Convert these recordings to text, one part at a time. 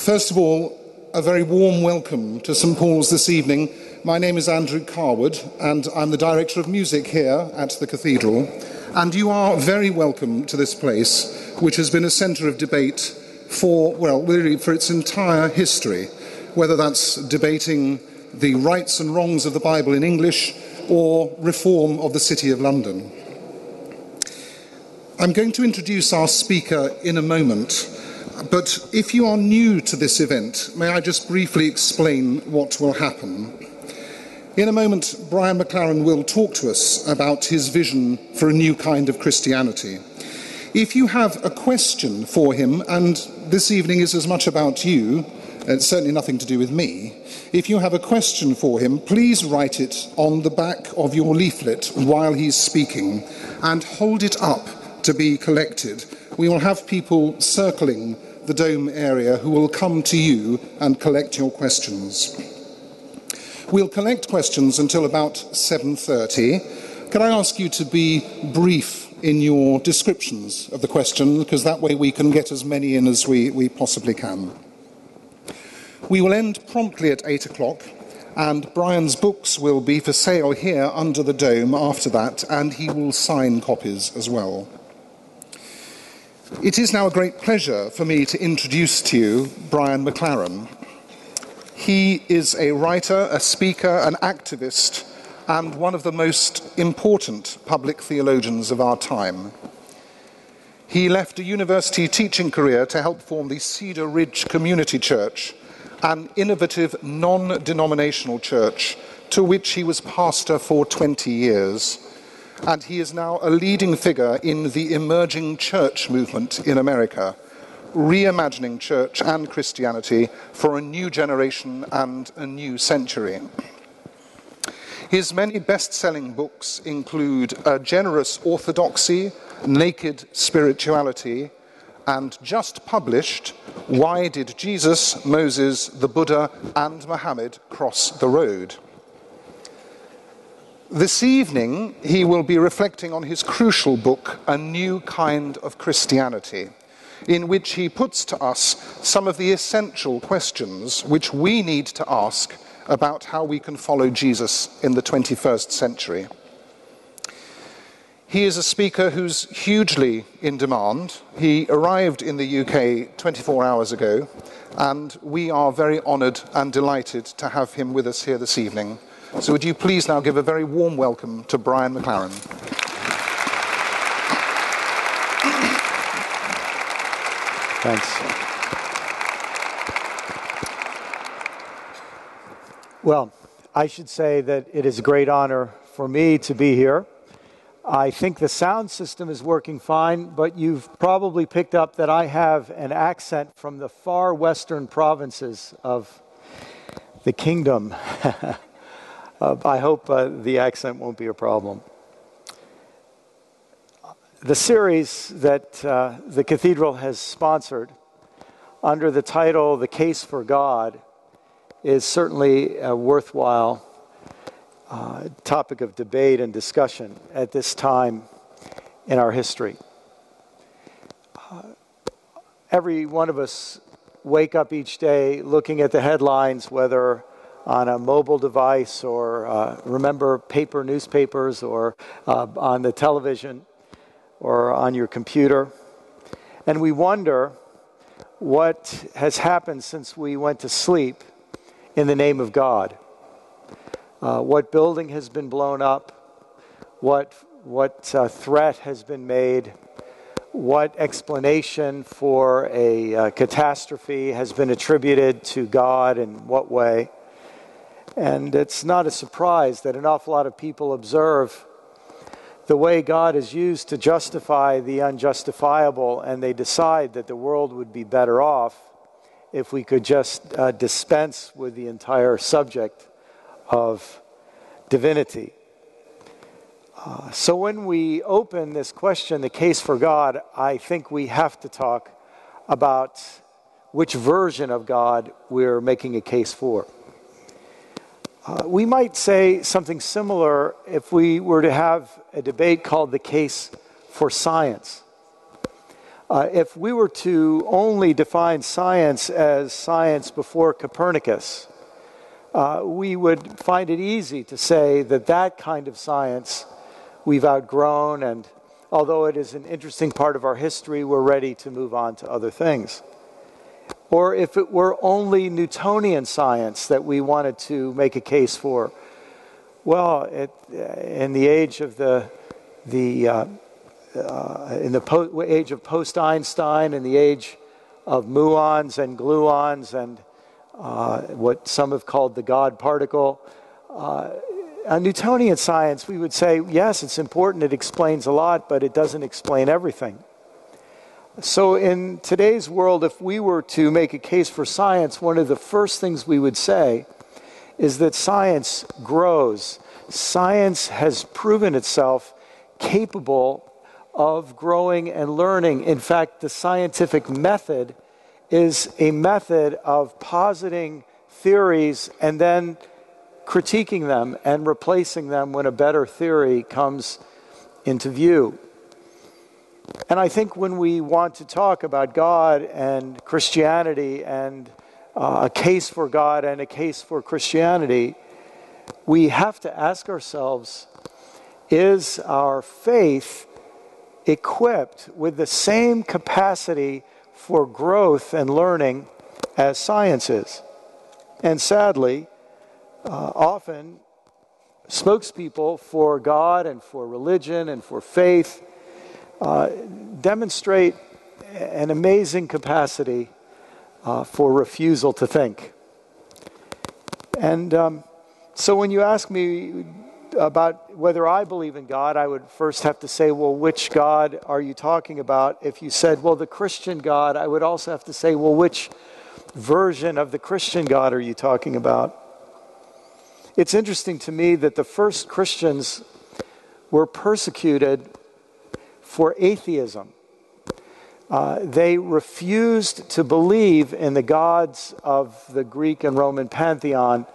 First of all, a very warm welcome to St Paul's this evening. My name is Andrew Carwood, and I'm the Director of Music here at the Cathedral. And you are very welcome to this place, which has been a centre of debate for, well, really for its entire history, whether that's debating the rights and wrongs of the Bible in English or reform of the City of London. I'm going to introduce our speaker in a moment. But if you are new to this event, may I just briefly explain what will happen? In a moment, Brian McLaren will talk to us about his vision for a new kind of Christianity. If you have a question for him, and this evening is as much about you, it's certainly nothing to do with me. If you have a question for him, please write it on the back of your leaflet while he's speaking and hold it up to be collected. We will have people circling the dome area who will come to you and collect your questions. We'll collect questions until about 7:30. Can I ask you to be brief in your descriptions of the question because that way we can get as many in as we, we possibly can. We will end promptly at 8 o'clock and Brian's books will be for sale here under the dome after that and he will sign copies as well. It is now a great pleasure for me to introduce to you Brian McLaren. He is a writer, a speaker, an activist, and one of the most important public theologians of our time. He left a university teaching career to help form the Cedar Ridge Community Church, an innovative non denominational church to which he was pastor for 20 years and he is now a leading figure in the emerging church movement in America, reimagining church and Christianity for a new generation and a new century. His many best selling books include A Generous Orthodoxy, Naked Spirituality, and just published Why Did Jesus, Moses, the Buddha, and Muhammad Cross the Road? This evening, he will be reflecting on his crucial book, A New Kind of Christianity, in which he puts to us some of the essential questions which we need to ask about how we can follow Jesus in the 21st century. He is a speaker who's hugely in demand. He arrived in the UK 24 hours ago, and we are very honoured and delighted to have him with us here this evening. So would you please now give a very warm welcome to Brian McLaren. Thanks. Well, I should say that it is a great honor for me to be here. I think the sound system is working fine, but you've probably picked up that I have an accent from the far western provinces of the kingdom. Uh, I hope uh, the accent won't be a problem. The series that uh, the cathedral has sponsored under the title The Case for God is certainly a worthwhile uh, topic of debate and discussion at this time in our history. Uh, every one of us wake up each day looking at the headlines, whether on a mobile device or uh, remember paper newspapers or uh, on the television or on your computer. And we wonder what has happened since we went to sleep in the name of God. Uh, what building has been blown up? What, what uh, threat has been made? What explanation for a uh, catastrophe has been attributed to God and what way? And it's not a surprise that an awful lot of people observe the way God is used to justify the unjustifiable, and they decide that the world would be better off if we could just uh, dispense with the entire subject of divinity. Uh, so, when we open this question, the case for God, I think we have to talk about which version of God we're making a case for. Uh, we might say something similar if we were to have a debate called the case for science. Uh, if we were to only define science as science before Copernicus, uh, we would find it easy to say that that kind of science we've outgrown, and although it is an interesting part of our history, we're ready to move on to other things. Or if it were only Newtonian science that we wanted to make a case for, well, it, in the age of the, the uh, uh, in the po- age of post Einstein, in the age of muons and gluons, and uh, what some have called the God particle. Uh, a Newtonian science, we would say, yes, it's important, it explains a lot, but it doesn't explain everything. So, in today's world, if we were to make a case for science, one of the first things we would say is that science grows. Science has proven itself capable of growing and learning. In fact, the scientific method is a method of positing theories and then critiquing them and replacing them when a better theory comes into view. And I think when we want to talk about God and Christianity and uh, a case for God and a case for Christianity, we have to ask ourselves is our faith equipped with the same capacity for growth and learning as science is. And sadly, uh, often spokespeople for God and for religion and for faith uh, demonstrate an amazing capacity uh, for refusal to think. And um, so when you ask me, about whether I believe in God, I would first have to say, well, which God are you talking about? If you said, well, the Christian God, I would also have to say, well, which version of the Christian God are you talking about? It's interesting to me that the first Christians were persecuted for atheism. Uh, they refused to believe in the gods of the Greek and Roman pantheon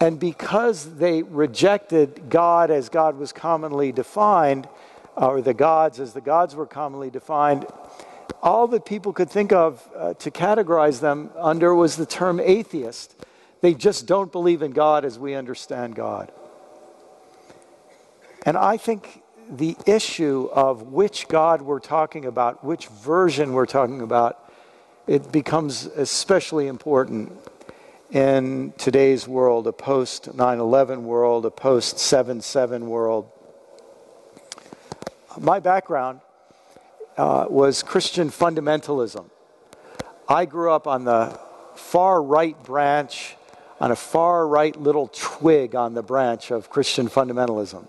and because they rejected God as God was commonly defined, or the gods as the gods were commonly defined, all that people could think of uh, to categorize them under was the term atheist. They just don't believe in God as we understand God. And I think the issue of which God we're talking about, which version we're talking about, it becomes especially important in today's world, a post 9 11 world, a post 7 7 world. My background uh, was Christian fundamentalism. I grew up on the far right branch, on a far right little twig on the branch of Christian fundamentalism.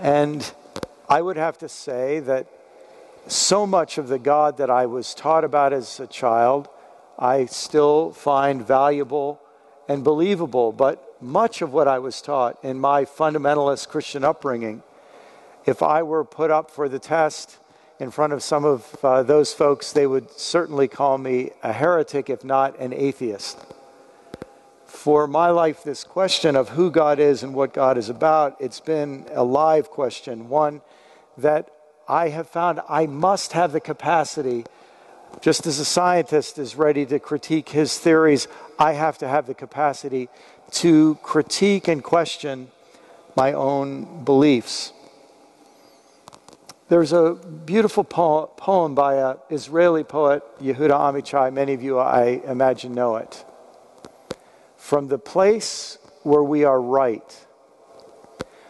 And I would have to say that so much of the God that I was taught about as a child I still find valuable and believable. But much of what I was taught in my fundamentalist Christian upbringing, if I were put up for the test in front of some of uh, those folks, they would certainly call me a heretic, if not an atheist. For my life, this question of who God is and what God is about, it's been a live question, one that I have found I must have the capacity just as a scientist is ready to critique his theories, I have to have the capacity to critique and question my own beliefs. There's a beautiful poem by an Israeli poet, Yehuda Amichai. Many of you, I imagine, know it. From the place where we are right,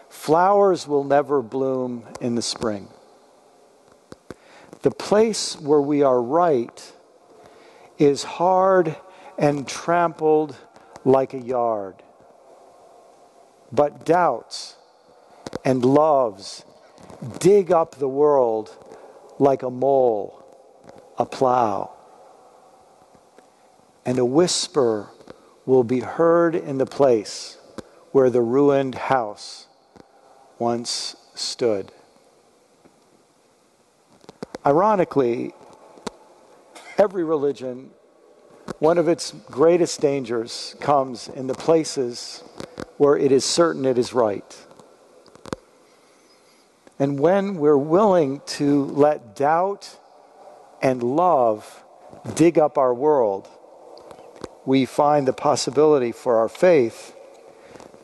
flowers will never bloom in the spring. The place where we are right is hard and trampled like a yard. But doubts and loves dig up the world like a mole, a plow. And a whisper will be heard in the place where the ruined house once stood. Ironically, every religion, one of its greatest dangers comes in the places where it is certain it is right. And when we're willing to let doubt and love dig up our world, we find the possibility for our faith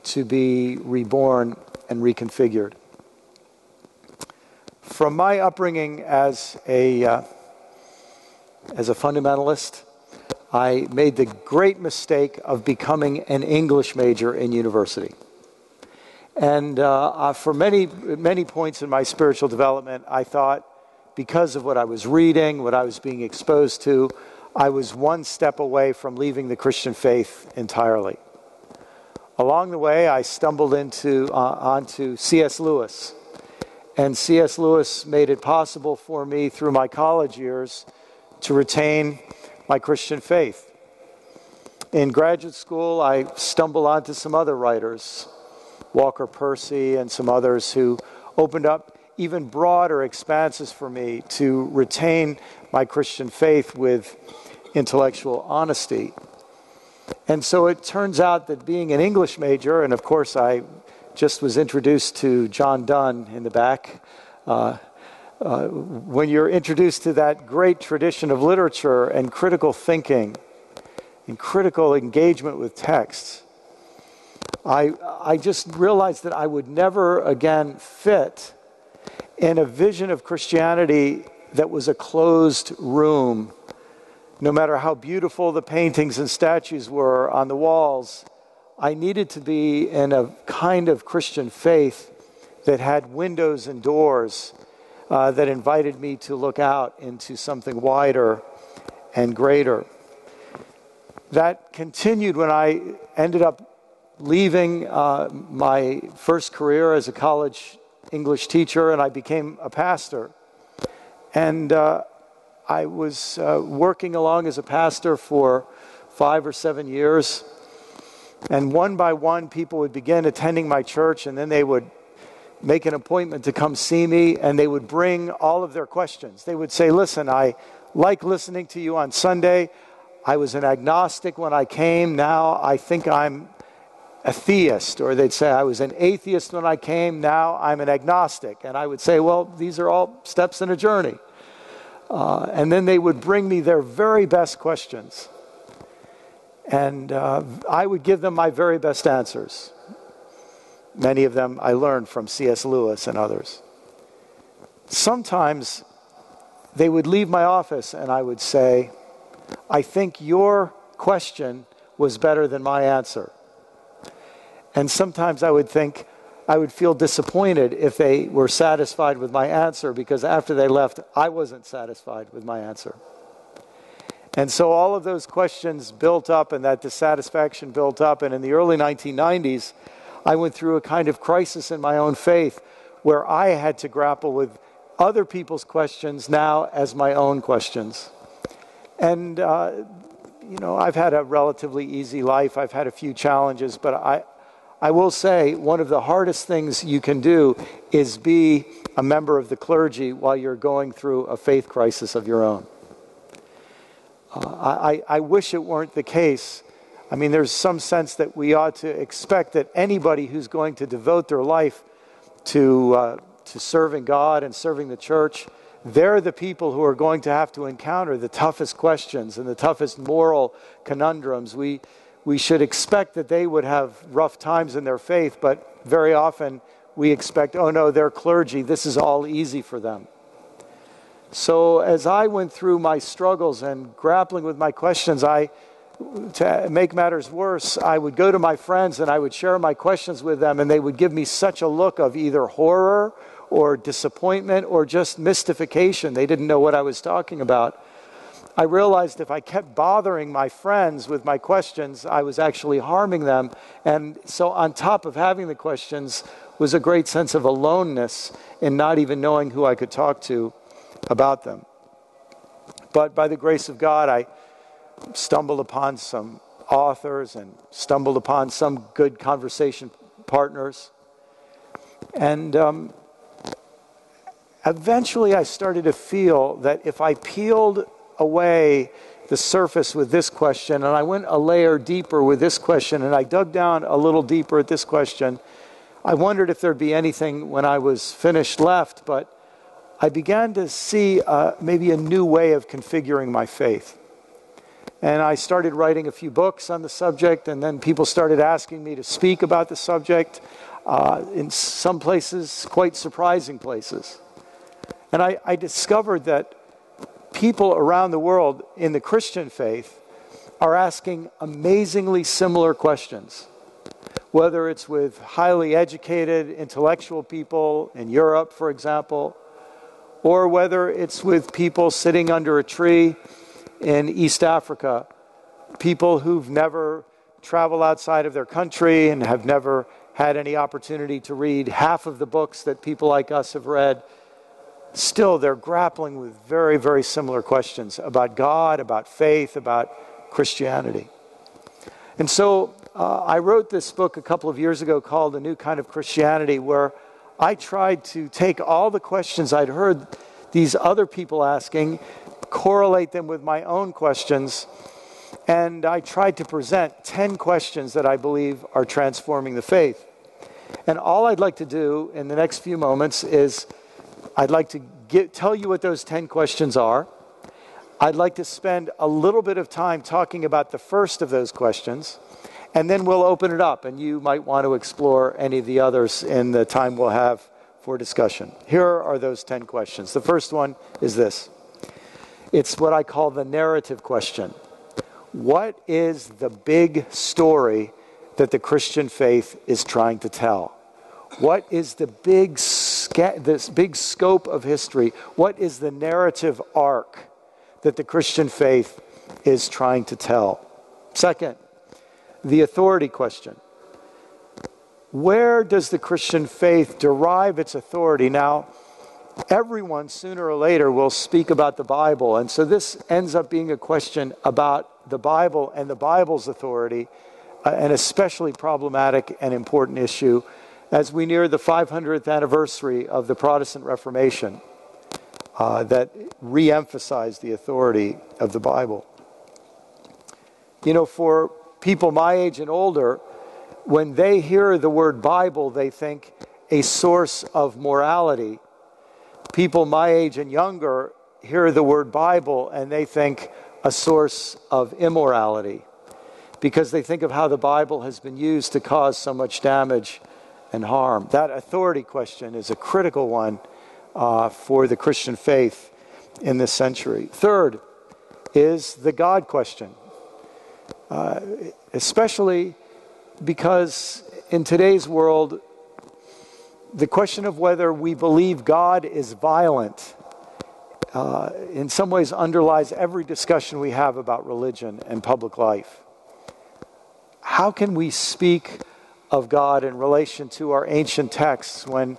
to be reborn and reconfigured. From my upbringing as a, uh, as a fundamentalist, I made the great mistake of becoming an English major in university. And uh, uh, for many, many points in my spiritual development, I thought because of what I was reading, what I was being exposed to, I was one step away from leaving the Christian faith entirely. Along the way, I stumbled into, uh, onto C.S. Lewis. And C.S. Lewis made it possible for me through my college years to retain my Christian faith. In graduate school, I stumbled onto some other writers, Walker Percy and some others who opened up even broader expanses for me to retain my Christian faith with intellectual honesty. And so it turns out that being an English major, and of course I just was introduced to John Donne in the back. Uh, uh, when you're introduced to that great tradition of literature and critical thinking and critical engagement with texts, I, I just realized that I would never again fit in a vision of Christianity that was a closed room. No matter how beautiful the paintings and statues were on the walls, I needed to be in a kind of Christian faith that had windows and doors uh, that invited me to look out into something wider and greater. That continued when I ended up leaving uh, my first career as a college English teacher and I became a pastor. And uh, I was uh, working along as a pastor for five or seven years. And one by one, people would begin attending my church, and then they would make an appointment to come see me, and they would bring all of their questions. They would say, Listen, I like listening to you on Sunday. I was an agnostic when I came. Now I think I'm a theist. Or they'd say, I was an atheist when I came. Now I'm an agnostic. And I would say, Well, these are all steps in a journey. Uh, and then they would bring me their very best questions. And uh, I would give them my very best answers. Many of them I learned from C.S. Lewis and others. Sometimes they would leave my office and I would say, I think your question was better than my answer. And sometimes I would think, I would feel disappointed if they were satisfied with my answer because after they left, I wasn't satisfied with my answer. And so all of those questions built up and that dissatisfaction built up. And in the early 1990s, I went through a kind of crisis in my own faith where I had to grapple with other people's questions now as my own questions. And, uh, you know, I've had a relatively easy life. I've had a few challenges, but I, I will say one of the hardest things you can do is be a member of the clergy while you're going through a faith crisis of your own. Uh, I, I wish it weren't the case I mean, there's some sense that we ought to expect that anybody who's going to devote their life to, uh, to serving God and serving the church, they're the people who are going to have to encounter the toughest questions and the toughest moral conundrums. We, we should expect that they would have rough times in their faith, but very often we expect, oh no, they're clergy, this is all easy for them. So as I went through my struggles and grappling with my questions, I to make matters worse, I would go to my friends and I would share my questions with them, and they would give me such a look of either horror or disappointment or just mystification. They didn't know what I was talking about. I realized if I kept bothering my friends with my questions, I was actually harming them. And so, on top of having the questions, was a great sense of aloneness in not even knowing who I could talk to about them. But by the grace of God, I stumbled upon some authors and stumbled upon some good conversation partners. And um, eventually I started to feel that if I peeled away the surface with this question and I went a layer deeper with this question and I dug down a little deeper at this question, I wondered if there'd be anything when I was finished left, but I began to see uh, maybe a new way of configuring my faith. And I started writing a few books on the subject, and then people started asking me to speak about the subject uh, in some places, quite surprising places. And I, I discovered that people around the world in the Christian faith are asking amazingly similar questions. Whether it's with highly educated intellectual people in Europe, for example, or whether it's with people sitting under a tree in East Africa, people who've never traveled outside of their country and have never had any opportunity to read half of the books that people like us have read. Still, they're grappling with very, very similar questions about God, about faith, about Christianity. And so uh, I wrote this book a couple of years ago called A New Kind of Christianity, where I tried to take all the questions I'd heard these other people asking correlate them with my own questions. And I tried to present 10 questions that I believe are transforming the faith. And all I'd like to do in the next few moments is I'd like to get, tell you what those 10 questions are. I'd like to spend a little bit of time talking about the first of those questions, and then we'll open it up, and you might want to explore any of the others in the time we'll have for discussion. Here are those 10 questions. The first one is this it's what I call the narrative question. What is the big story that the Christian faith is trying to tell? What is the big, this big scope of history? What is the narrative arc that the Christian faith is trying to tell? Second, the authority question. Where does the Christian faith derive its authority? Now, everyone sooner or later will speak about the Bible. And so this ends up being a question about the Bible and the Bible's authority, uh, an especially problematic and important issue as we near the 500th anniversary of the Protestant Reformation uh, that re emphasized the authority of the Bible. You know, for people my age and older, when they hear the word Bible, they think a source of morality people my age and younger hear the word Bible and they think a source of immorality because they think of how the Bible has been used to cause so much damage and harm. That authority question is a critical one uh, for the Christian faith in this century. Third is the God question, uh, especially because in today's world, the question of whether we believe God is violent uh, in some ways underlies every discussion we have about religion and public life. How can we speak of God in relation to our ancient texts when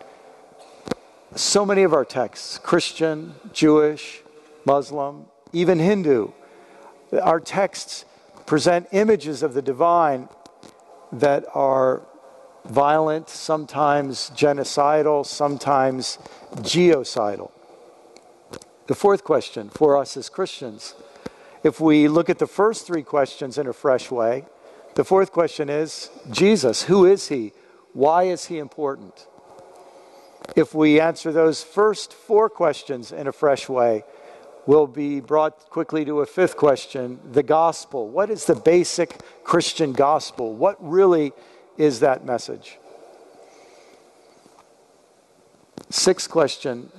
so many of our texts, Christian, Jewish, Muslim, even Hindu, our texts present images of the divine that are violent, sometimes genocidal, sometimes geocidal. The fourth question for us as Christians, if we look at the first three questions in a fresh way, the fourth question is Jesus, who is he? Why is he important? If we answer those first four questions in a fresh way, we'll be brought quickly to a fifth question the gospel. What is the basic Christian gospel? What really is that message? Sixth question,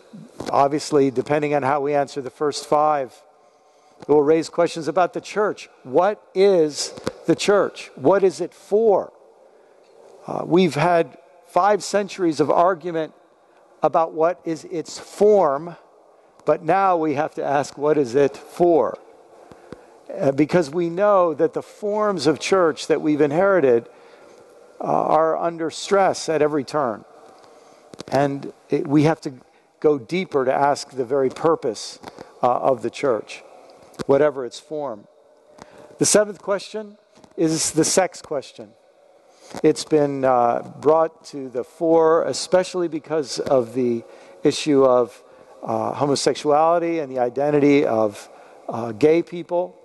obviously, depending on how we answer the first five, it will raise questions about the church. What is the church? What is it for? Uh, we've had five centuries of argument about what is its form, but now we have to ask what is it for? Uh, because we know that the forms of church that we've inherited uh, are under stress at every turn. And it, we have to go deeper to ask the very purpose uh, of the church, whatever its form. The seventh question is the sex question. It's been uh, brought to the fore, especially because of the issue of uh, homosexuality and the identity of uh, gay people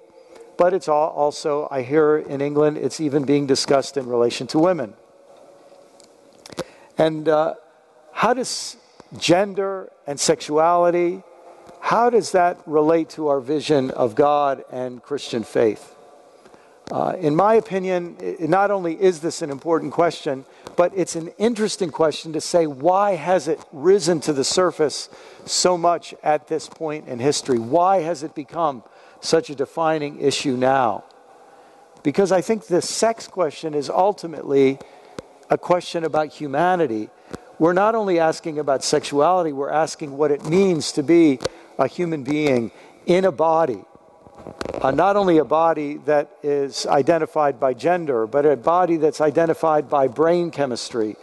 but it's also, I hear in England, it's even being discussed in relation to women. And uh, how does gender and sexuality, how does that relate to our vision of God and Christian faith? Uh, in my opinion, it, not only is this an important question, but it's an interesting question to say why has it risen to the surface so much at this point in history? Why has it become such a defining issue now? Because I think the sex question is ultimately a question about humanity. We're not only asking about sexuality, we're asking what it means to be a human being in a body uh, not only a body that is identified by gender, but a body that's identified by brain chemistry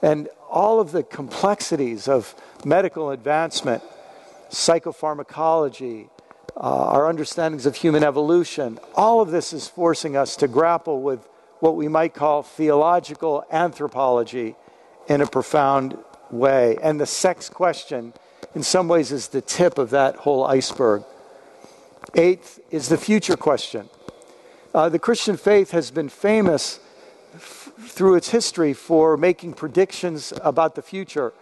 and all of the complexities of medical advancement, psychopharmacology, uh, our understandings of human evolution. All of this is forcing us to grapple with what we might call theological anthropology in a profound way. And the sex question, in some ways, is the tip of that whole iceberg. Eighth is the future question. Uh, the Christian faith has been famous f- through its history for making predictions about the future.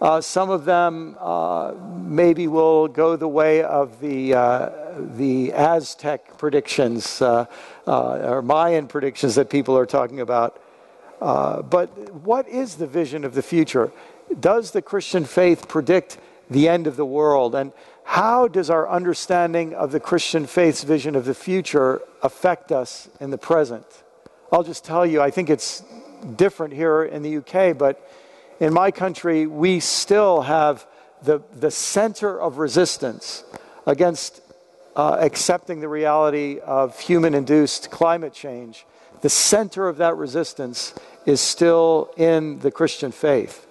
Uh, some of them uh, maybe will go the way of the, uh, the Aztec predictions uh, uh, or Mayan predictions that people are talking about. but what is the vision of the future? Does the Christian faith predict the end of the world? And how does our understanding of the Christian faith's vision of the future affect us in the present? I'll just tell you, I think it's different here in the UK, but in my country, we still have the, the center of resistance against uh, accepting the reality of human induced climate change. The center of that resistance is still in the Christian faith.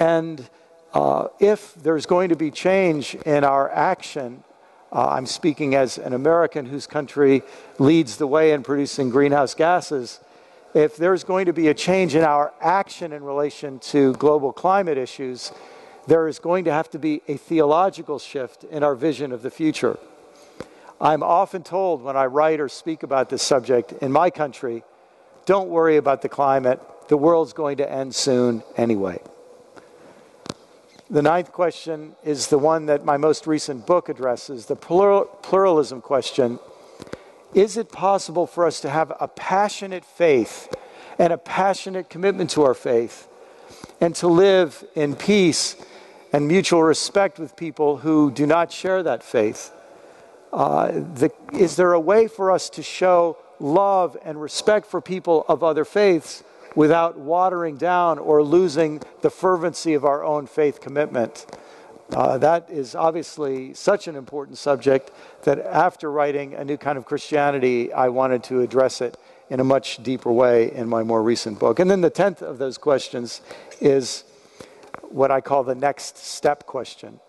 And uh, if there's going to be change in our action, uh, I'm speaking as an American whose country leads the way in producing greenhouse gases. If there's going to be a change in our action in relation to global climate issues, there is going to have to be a theological shift in our vision of the future. I'm often told when I write or speak about this subject in my country don't worry about the climate, the world's going to end soon anyway. The ninth question is the one that my most recent book addresses the plural, pluralism question. Is it possible for us to have a passionate faith and a passionate commitment to our faith and to live in peace and mutual respect with people who do not share that faith? Uh, the, is there a way for us to show love and respect for people of other faiths without watering down or losing the fervency of our own faith commitment. Uh, that is obviously such an important subject that after writing A New Kind of Christianity, I wanted to address it in a much deeper way in my more recent book. And then the tenth of those questions is what I call the next step question.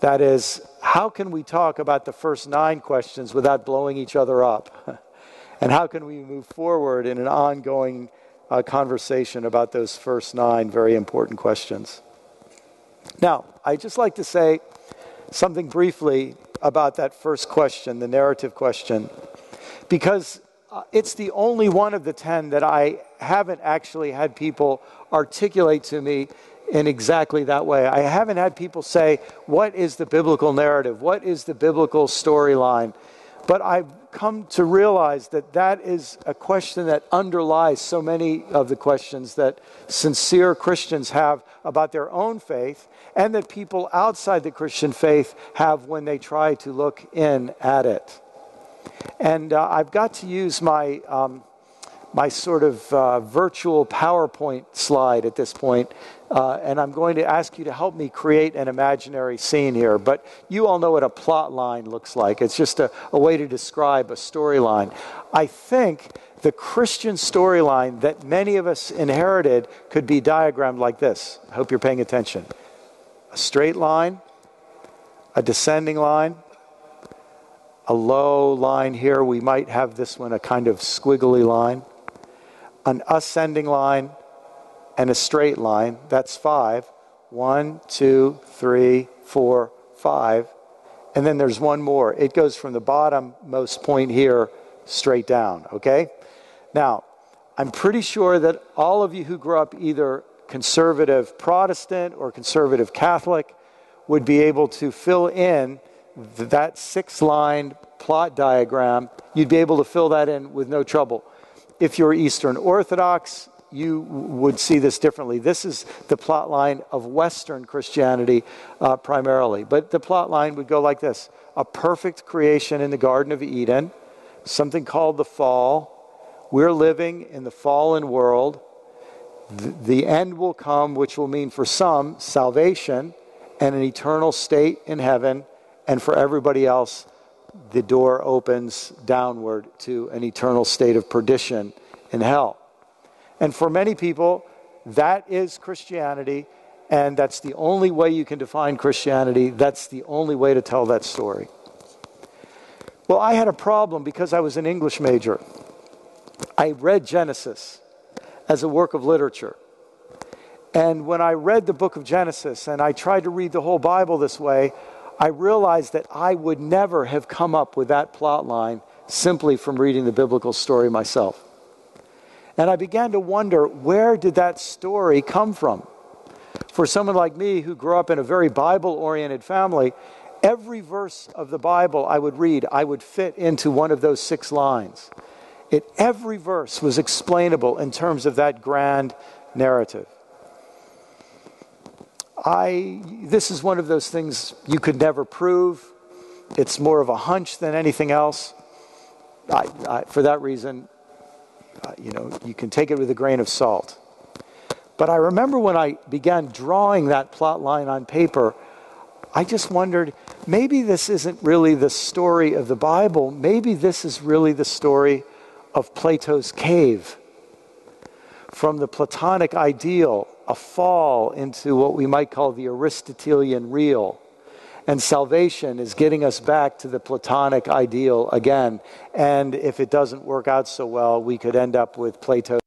That is, how can we talk about the first nine questions without blowing each other up? and how can we move forward in an ongoing uh, conversation about those first nine very important questions. Now, I'd just like to say something briefly about that first question, the narrative question, because uh, it's the only one of the ten that I haven't actually had people articulate to me in exactly that way. I haven't had people say, What is the biblical narrative? What is the biblical storyline? But I've come to realize that that is a question that underlies so many of the questions that sincere Christians have about their own faith and that people outside the Christian faith have when they try to look in at it. And uh, I've got to use my, um, my sort of uh, virtual PowerPoint slide at this point uh, and I'm going to ask you to help me create an imaginary scene here. But you all know what a plot line looks like. It's just a, a way to describe a storyline. I think the Christian storyline that many of us inherited could be diagrammed like this. I hope you're paying attention. A straight line, a descending line, a low line here. We might have this one a kind of squiggly line, an ascending line and a straight line. That's five. One, two, three, four, five. And then there's one more. It goes from the bottommost point here straight down, okay? Now, I'm pretty sure that all of you who grew up either conservative Protestant or conservative Catholic would be able to fill in that six line plot diagram. You'd be able to fill that in with no trouble. If you're Eastern Orthodox, you would see this differently. This is the plot line of Western Christianity uh, primarily. But the plot line would go like this a perfect creation in the Garden of Eden, something called the fall. We're living in the fallen world. The, the end will come, which will mean for some salvation and an eternal state in heaven, and for everybody else, the door opens downward to an eternal state of perdition in hell. And for many people, that is Christianity, and that's the only way you can define Christianity. That's the only way to tell that story. Well, I had a problem because I was an English major. I read Genesis as a work of literature. And when I read the book of Genesis and I tried to read the whole Bible this way, I realized that I would never have come up with that plot line simply from reading the biblical story myself. And I began to wonder where did that story come from? For someone like me who grew up in a very Bible oriented family, every verse of the Bible I would read, I would fit into one of those six lines. It, every verse was explainable in terms of that grand narrative. I, this is one of those things you could never prove. It's more of a hunch than anything else. I, I, for that reason, uh, you know, you can take it with a grain of salt. But I remember when I began drawing that plot line on paper, I just wondered maybe this isn't really the story of the Bible. Maybe this is really the story of Plato's cave. From the Platonic ideal, a fall into what we might call the Aristotelian real and salvation is getting us back to the Platonic ideal again. And if it doesn't work out so well, we could end up with Plato.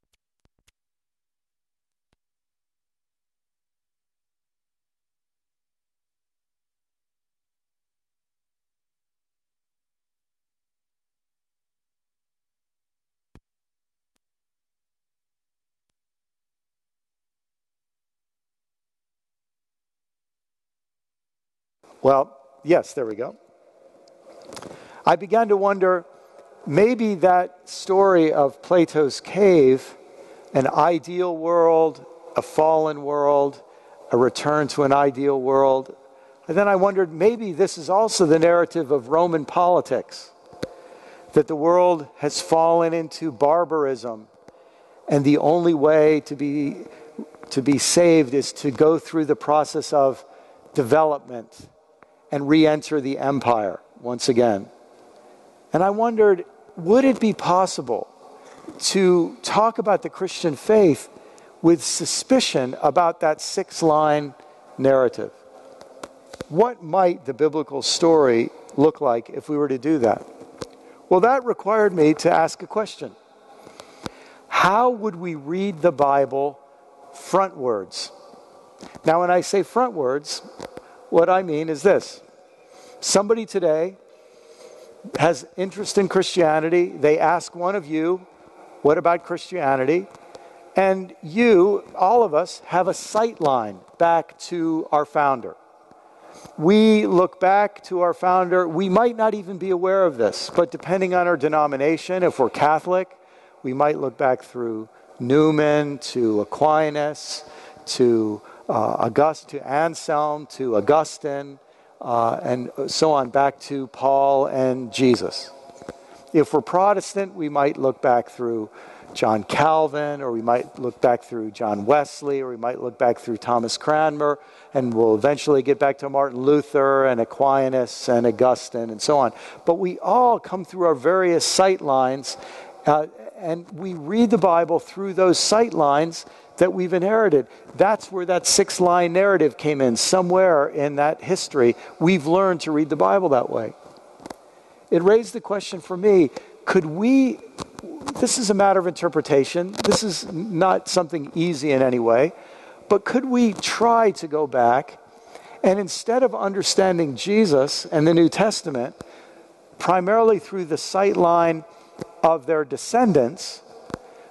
Well, yes, there we go. I began to wonder maybe that story of Plato's cave, an ideal world, a fallen world, a return to an ideal world. And then I wondered maybe this is also the narrative of Roman politics that the world has fallen into barbarism and the only way to be to be saved is to go through the process of development and re enter the empire once again. And I wondered would it be possible to talk about the Christian faith with suspicion about that six line narrative? What might the biblical story look like if we were to do that? Well, that required me to ask a question How would we read the Bible frontwards? Now, when I say frontwards, what I mean is this somebody today has interest in Christianity, they ask one of you, What about Christianity? And you, all of us, have a sight line back to our founder. We look back to our founder. We might not even be aware of this, but depending on our denomination, if we're Catholic, we might look back through Newman to Aquinas to uh, August to Anselm to Augustine, uh, and so on, back to Paul and Jesus. If we're Protestant, we might look back through John Calvin, or we might look back through John Wesley, or we might look back through Thomas Cranmer, and we'll eventually get back to Martin Luther and Aquinas and Augustine and so on. But we all come through our various sight lines, uh, and we read the Bible through those sight lines that we've inherited. That's where that six line narrative came in. Somewhere in that history, we've learned to read the Bible that way. It raised the question for me could we, this is a matter of interpretation, this is not something easy in any way, but could we try to go back and instead of understanding Jesus and the New Testament, primarily through the sight line of their descendants,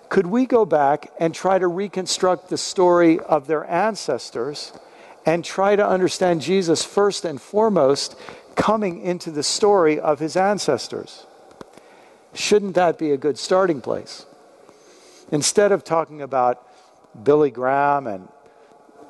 could we go back and try to reconstruct the story of their ancestors and try to understand Jesus first and foremost coming into the story of his ancestors? Shouldn't that be a good starting place? Instead of talking about Billy Graham and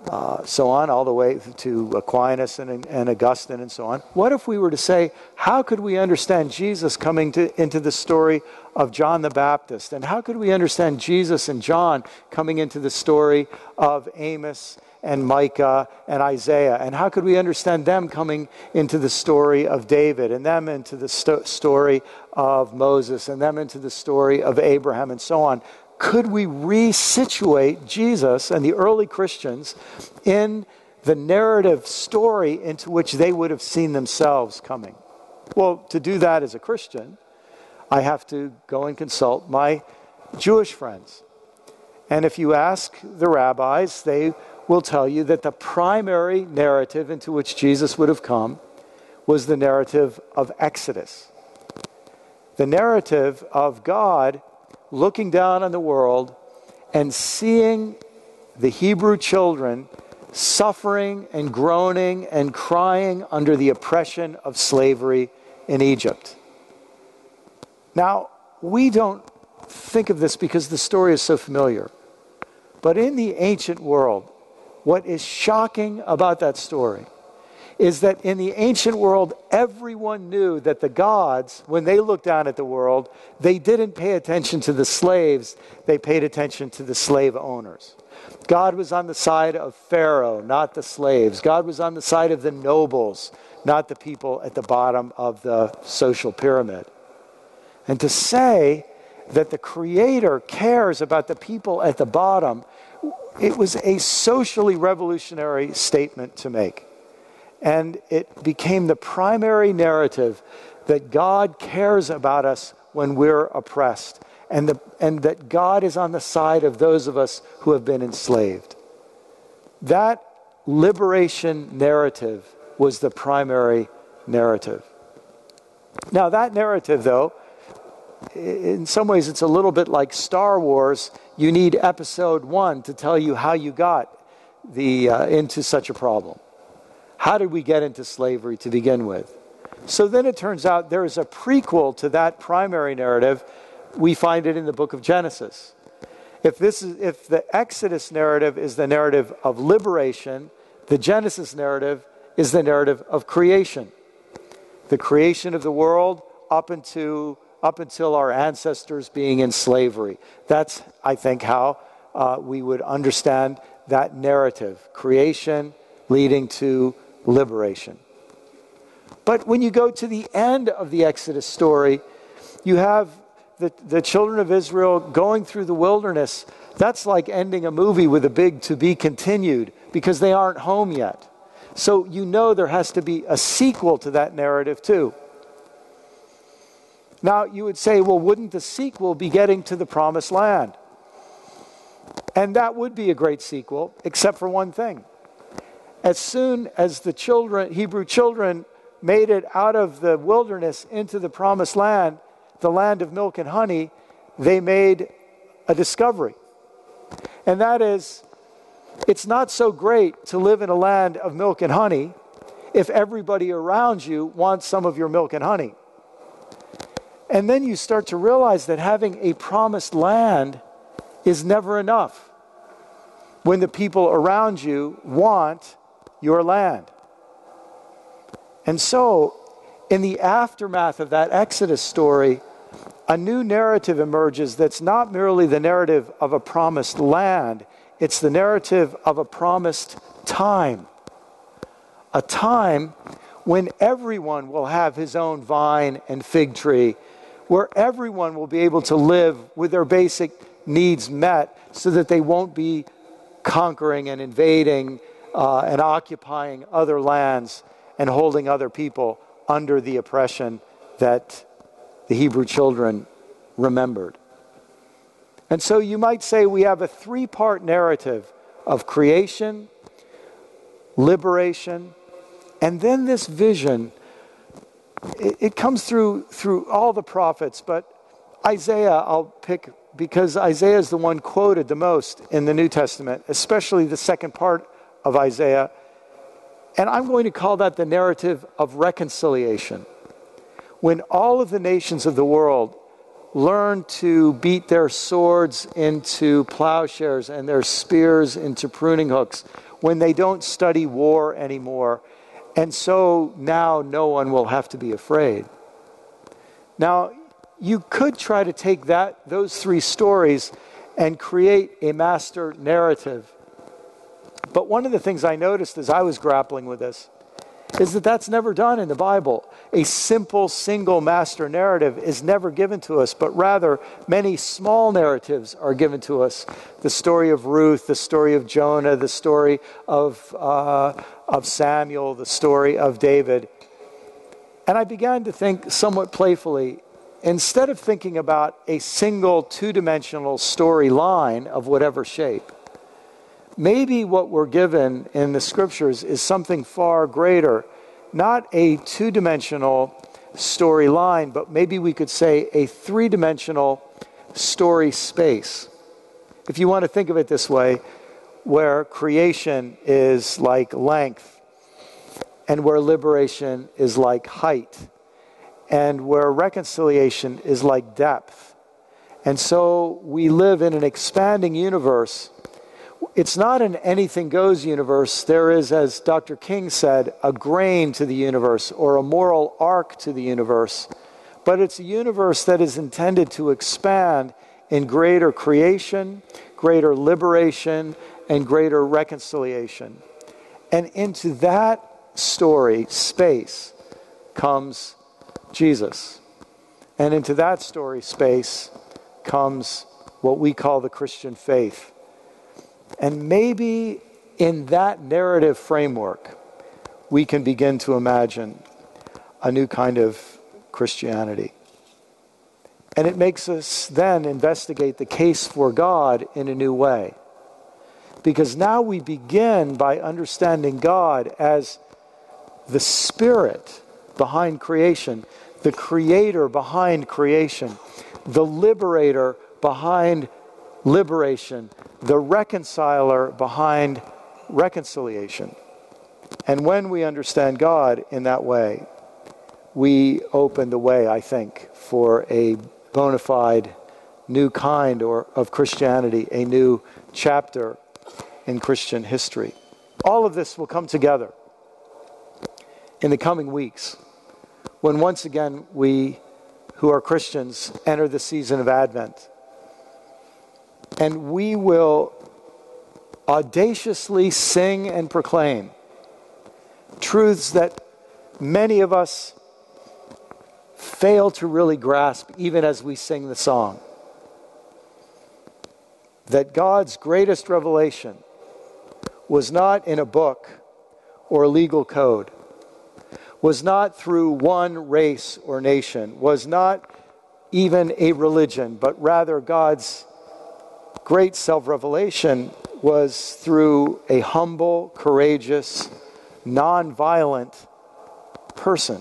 uh, so on, all the way to Aquinas and, and, Augustine and so on. What if we were to say, how could we understand Jesus coming to, into the story of John the Baptist? And how could we understand Jesus and John coming into the story of Amos and Micah and Isaiah? And how could we understand them coming into the story of David and them into the sto- story of Moses and them into the story of Abraham and so on? could we resituate Jesus and the early Christians in the narrative story into which they would have seen themselves coming? Well, to do that as a Christian, I have to go and consult my Jewish friends. And if you ask the rabbis, they will tell you that the primary narrative into which Jesus would have come was the narrative of Exodus. The narrative of God looking down on the world and seeing the Hebrew children suffering and groaning and crying under the oppression of slavery in Egypt. Now, we don't think of this because the story is so familiar. But in the ancient world, what is shocking about that story is that in the ancient world, everyone knew that the gods, when they looked down at the world, they didn't pay attention to the slaves, they paid attention to the slave owners. God was on the side of Pharaoh, not the slaves. God was on the side of the nobles, not the people at the bottom of the social pyramid. And to say that the Creator cares about the people at the bottom, it was a socially revolutionary statement to make. And it became the primary narrative that God cares about us when we're oppressed, and, the, and that God is on the side of those of us who have been enslaved. That liberation narrative was the primary narrative. Now, that narrative, though, in some ways it's a little bit like Star Wars. You need episode one to tell you how you got the, uh, into such a problem. How did we get into slavery to begin with? So then it turns out there is a prequel to that primary narrative. We find it in the book of Genesis. If, this is, if the Exodus narrative is the narrative of liberation, the Genesis narrative is the narrative of creation. The creation of the world up, into, up until our ancestors being in slavery. That's, I think, how uh, we would understand that narrative creation leading to liberation. But when you go to the end of the Exodus story, you have the, the children of Israel going through the wilderness. That's like ending a movie with a big to be continued because they aren't home yet. So you know there has to be a sequel to that narrative too. Now you would say, well, wouldn't the sequel be getting to the promised land? And that would be a great sequel, except for one thing as soon as the children, Hebrew children, made it out of the wilderness into the promised land, the land of milk and honey, they made a discovery. And that is, it's not so great to live in a land of milk and honey if everybody around you wants some of your milk and honey. And then you start to realize that having a promised land is never enough when the people around you want your land. And so, in the aftermath of that Exodus story, a new narrative emerges that's not merely the narrative of a promised land, it's the narrative of a promised time. A time when everyone will have his own vine and fig tree, where everyone will be able to live with their basic needs met so that they won't be conquering and invading uh, and occupying other lands and holding other people under the oppression that the Hebrew children remembered. And so you might say we have a three part narrative of creation, liberation, and then this vision. It, it, comes through, through all the prophets, but Isaiah, I'll pick because Isaiah is the one quoted the most in the New Testament, especially the second part of Isaiah. And I'm going to call that the narrative of reconciliation. When all of the nations of the world learn to beat their swords into plowshares and their spears into pruning hooks, when they don't study war anymore, and so now no one will have to be afraid. Now, you could try to take that, those three stories and create a master narrative. But one of the things I noticed as I was grappling with this is that that's never done in the Bible. A simple single master narrative is never given to us, but rather many small narratives are given to us. The story of Ruth, the story of Jonah, the story of, uh, of Samuel, the story of David. And I began to think somewhat playfully instead of thinking about a single two dimensional storyline of whatever shape, maybe what we're given in the scriptures is something far greater, not a two dimensional storyline, but maybe we could say a three dimensional story space. If you want to think of it this way, where creation is like length and where liberation is like height and where reconciliation is like depth. And so we live in an expanding universe. It's not an anything goes universe. There is, as Dr. King said, a grain to the universe or a moral arc to the universe. But it's a universe that is intended to expand in greater creation, greater liberation, and greater reconciliation. And into that story, space, comes Jesus. And into that story space comes what we call the Christian faith. And maybe in that narrative framework, we can begin to imagine a new kind of Christianity. And it makes us then investigate the case for God in a new way. Because now we begin by understanding God as the Spirit behind creation, the creator behind creation, the liberator behind liberation, the reconciler behind reconciliation. And when we understand God in that way, we open the way, I think, for a bona fide new kind or of Christianity, a new chapter in Christian history. All of this will come together in the coming weeks when once again we who are Christians enter the season of Advent. And we will audaciously sing and proclaim truths that many of us fail to really grasp even as we sing the song. That God's greatest revelation was not in a book or a legal code was not through one race or nation, was not even a religion, but rather God's great self revelation was through a humble, courageous, non-violent person.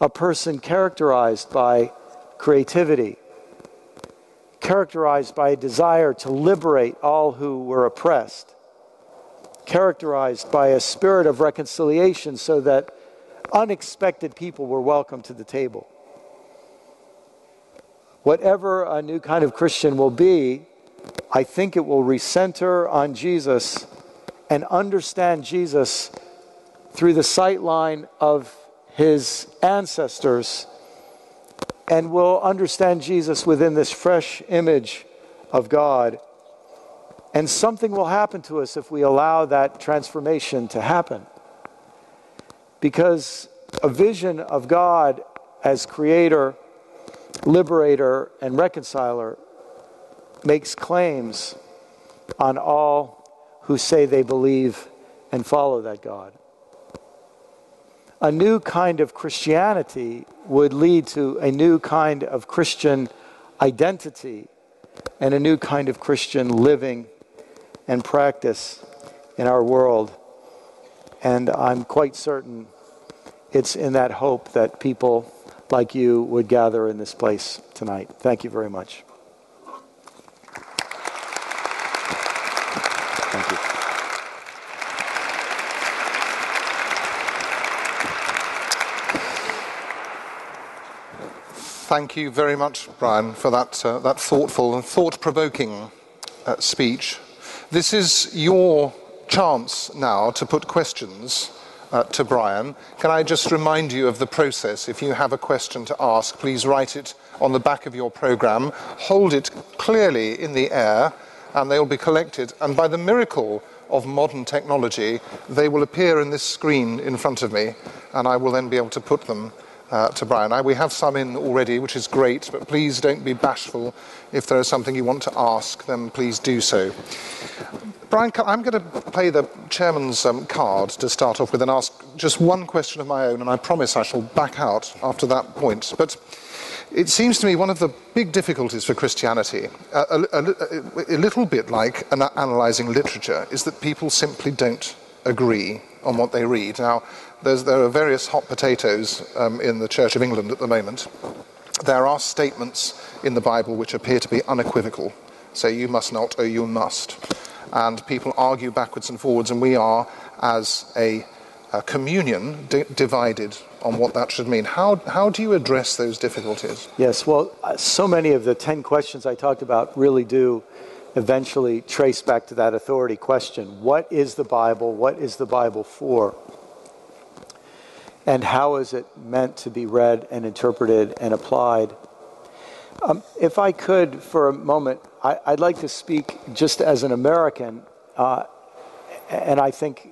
A person characterized by creativity, characterized by a desire to liberate all who were oppressed, characterized by a spirit of reconciliation so that unexpected people were welcome to the table. Whatever a new kind of Christian will be, I think it will recenter on Jesus and understand Jesus through the sight line of his ancestors and will understand Jesus within this fresh image of God and something will happen to us if we allow that transformation to happen. Because a vision of God as creator, liberator, and reconciler makes claims on all who say they believe and follow that God. A new kind of Christianity would lead to a new kind of Christian identity and a new kind of Christian living and practice in our world. And I'm quite certain it's in that hope that people like you would gather in this place tonight. Thank you very much. Thank you. Thank you very much, Brian, for that, uh, that thoughtful and thought provoking uh, speech. This is your chance now to put questions uh, to Brian. Can I just remind you of the process? If you have a question to ask, please write it on the back of your programme, hold it clearly in the air, and they will be collected. And by the miracle of modern technology, they will appear in this screen in front of me, and I will then be able to put them uh, to Brian. I, we have some in already, which is great, but please don't be bashful. If there is something you want to ask, then please do so. Brian, I'm going to play the chairman's um, card to start off with and ask just one question of my own, and I promise I shall back out after that point. But it seems to me one of the big difficulties for Christianity, a, a, a, a little bit like an analysing literature, is that people simply don't agree on what they read. Now, there are various hot potatoes um, in the Church of England at the moment. There are statements in the Bible which appear to be unequivocal. Say, you must not, or you must. And people argue backwards and forwards, and we are, as a, a communion, divided on what that should mean. How, how do you address those difficulties? Yes, well, uh, so many of the 10 questions I talked about really do eventually trace back to that authority question. What is the Bible? What is the Bible for? And how is it meant to be read and interpreted and applied. Um, if I could, for a moment, I, would like to speak just as an American, uh, and I think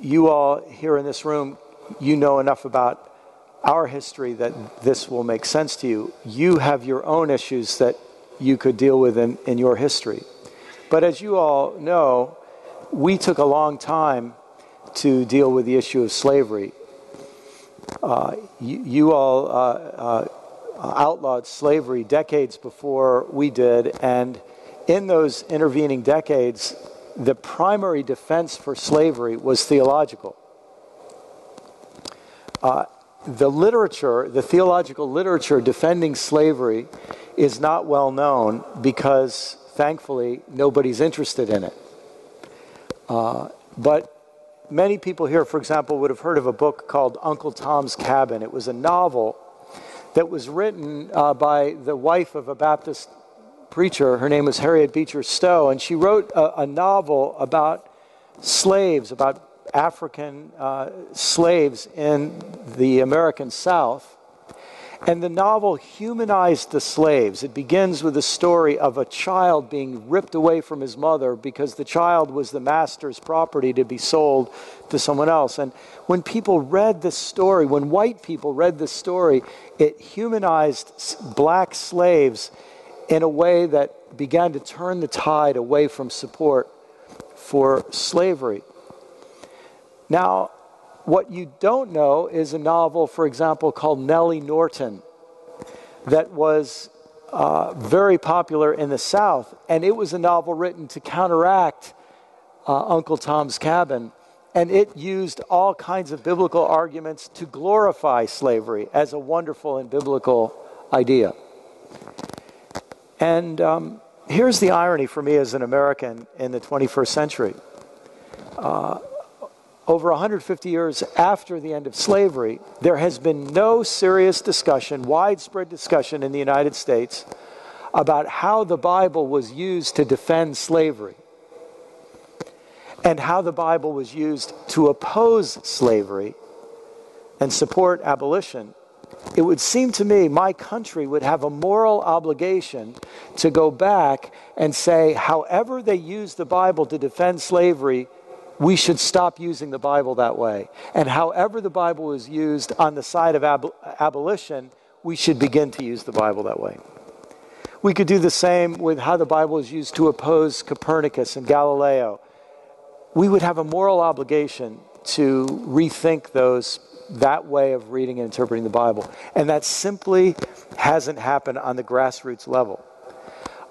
you all here in this room, you know enough about our history that this will make sense to you. You have your own issues that you could deal with in, in your history. But as you all know, we took a long time to deal with the issue of slavery. Uh, you, you, all uh, uh, outlawed slavery decades before we did, and in those intervening decades, the primary defense for slavery was theological. Uh, the literature, the theological literature defending slavery, is not well known because, thankfully, nobody's interested in it. Uh, but many people here, for example, would have heard of a book called Uncle Tom's Cabin. It was a novel that was written uh, by the wife of a Baptist preacher. Her name was Harriet Beecher Stowe, and she wrote a, a novel about slaves, about African uh, slaves in the American South. And the novel humanized the slaves. It begins with a story of a child being ripped away from his mother because the child was the master's property to be sold to someone else. And when people read this story, when white people read this story, it humanized black slaves in a way that began to turn the tide away from support for slavery. Now, what you don't know is a novel, for example, called Nellie Norton, that was uh, very popular in the South. And it was a novel written to counteract uh, Uncle Tom's Cabin. And it used all kinds of biblical arguments to glorify slavery as a wonderful and biblical idea. And um, here's the irony for me as an American in the 21st century. Uh, over 150 years after the end of slavery, there has been no serious discussion, widespread discussion in the United States about how the Bible was used to defend slavery and how the Bible was used to oppose slavery and support abolition. It would seem to me my country would have a moral obligation to go back and say, however, they used the Bible to defend slavery, we should stop using the Bible that way. And however the Bible is used on the side of ab- abolition, we should begin to use the Bible that way. We could do the same with how the Bible is used to oppose Copernicus and Galileo. We would have a moral obligation to rethink those that way of reading and interpreting the Bible. And that simply hasn't happened on the grassroots level.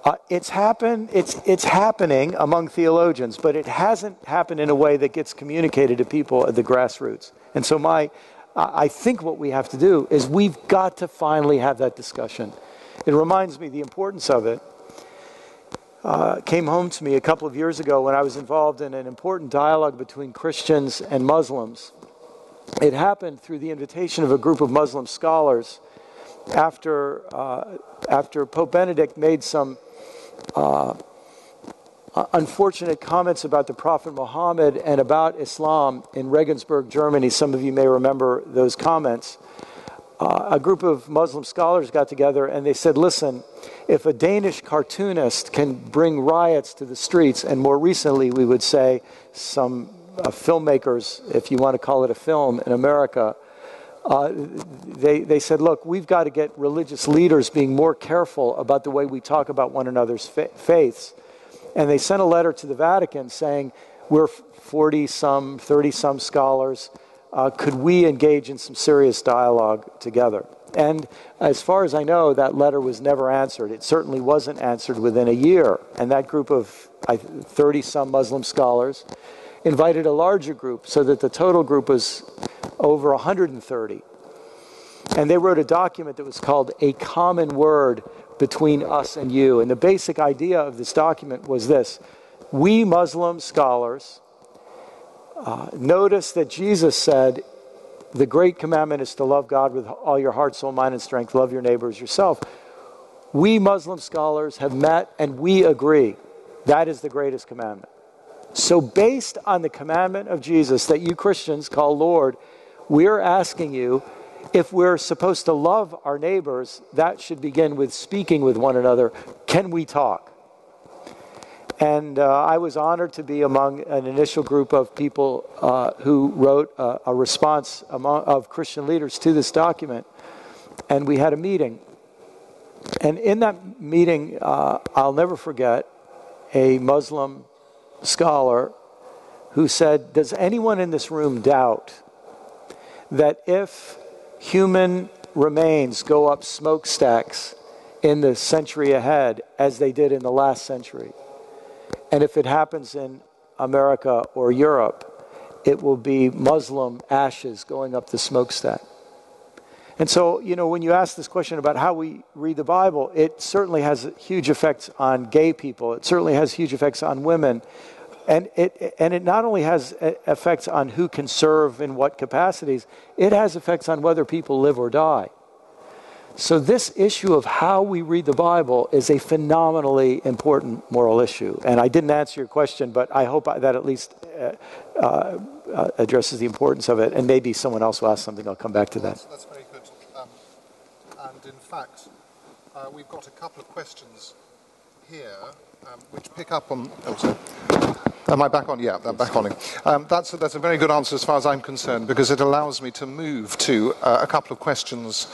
Uh, it's happened. It's it's happening among theologians, but it hasn't happened in a way that gets communicated to people at the grassroots. And so, my, I think what we have to do is we've got to finally have that discussion. It reminds me the importance of it. uh, came home to me a couple of years ago when I was involved in an important dialogue between Christians and Muslims. It happened through the invitation of a group of Muslim scholars after, uh, after Pope Benedict made some uh, unfortunate comments about the Prophet Muhammad and about Islam in Regensburg, Germany. Some of you may remember those comments. Uh, a group of Muslim scholars got together and they said, listen, if a Danish cartoonist can bring riots to the streets, and more recently we would say some uh, filmmakers, if you want to call it a film in America, uh, they, they said, look, we've got to get religious leaders being more careful about the way we talk about one another's fa- faiths. And they sent a letter to the Vatican saying, we're 40 some, 30 some scholars. Uh, could we engage in some serious dialogue together? And as far as I know, that letter was never answered. It certainly wasn't answered within a year. And that group of 30 some Muslim scholars invited a larger group so that the total group was over 130. And they wrote a document that was called A Common Word Between Us and You. And the basic idea of this document was this We Muslim scholars uh, notice that Jesus said, the great commandment is to love God with all your heart, soul, mind, and strength. Love your neighbors yourself. We Muslim scholars have met and we agree that is the greatest commandment. So, based on the commandment of Jesus that you Christians call Lord, we're asking you if we're supposed to love our neighbors, that should begin with speaking with one another. Can we talk? And uh, I was honored to be among an initial group of people uh, who wrote a, a response among, of Christian leaders to this document. And we had a meeting. And in that meeting, uh, I'll never forget a Muslim scholar who said, Does anyone in this room doubt that if human remains go up smokestacks in the century ahead, as they did in the last century, and if it happens in America or Europe, it will be Muslim ashes going up the smokestack. And so, you know, when you ask this question about how we read the Bible, it certainly has huge effects on gay people. It certainly has huge effects on women. And it, and it not only has effects on who can serve in what capacities, it has effects on whether people live or die. So, this issue of how we read the Bible is a phenomenally important moral issue. And I didn't answer your question, but I hope that at least uh, uh, uh, addresses the importance of it. And maybe someone else will ask something, I'll come back to that. That's, that's very good. Um, and in fact, uh, we've got a couple of questions here um, which pick up on. Oh, sorry. Am I back on? Yeah, I'm back on. Um, that's, a, that's a very good answer as far as I'm concerned because it allows me to move to uh, a couple of questions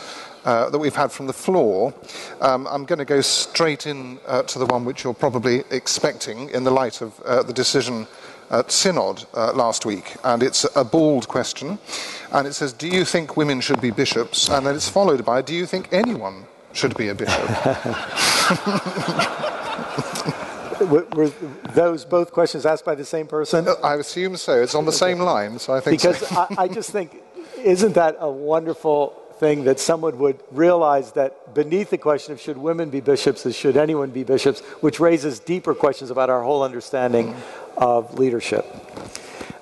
uh, that we've had from the floor. Um, I'm going to go straight in uh, to the one which you're probably expecting in the light of uh, the decision at Synod uh, last week. And it's a bald question. And it says, Do you think women should be bishops? And then it's followed by, Do you think anyone should be a bishop? were those both questions asked by the same person? I assume so. It's on the same line, so I think because so. I, I just think, isn't that a wonderful thing that someone would realize that beneath the question of should women be bishops is should anyone be bishops, which raises deeper questions about our whole understanding of leadership.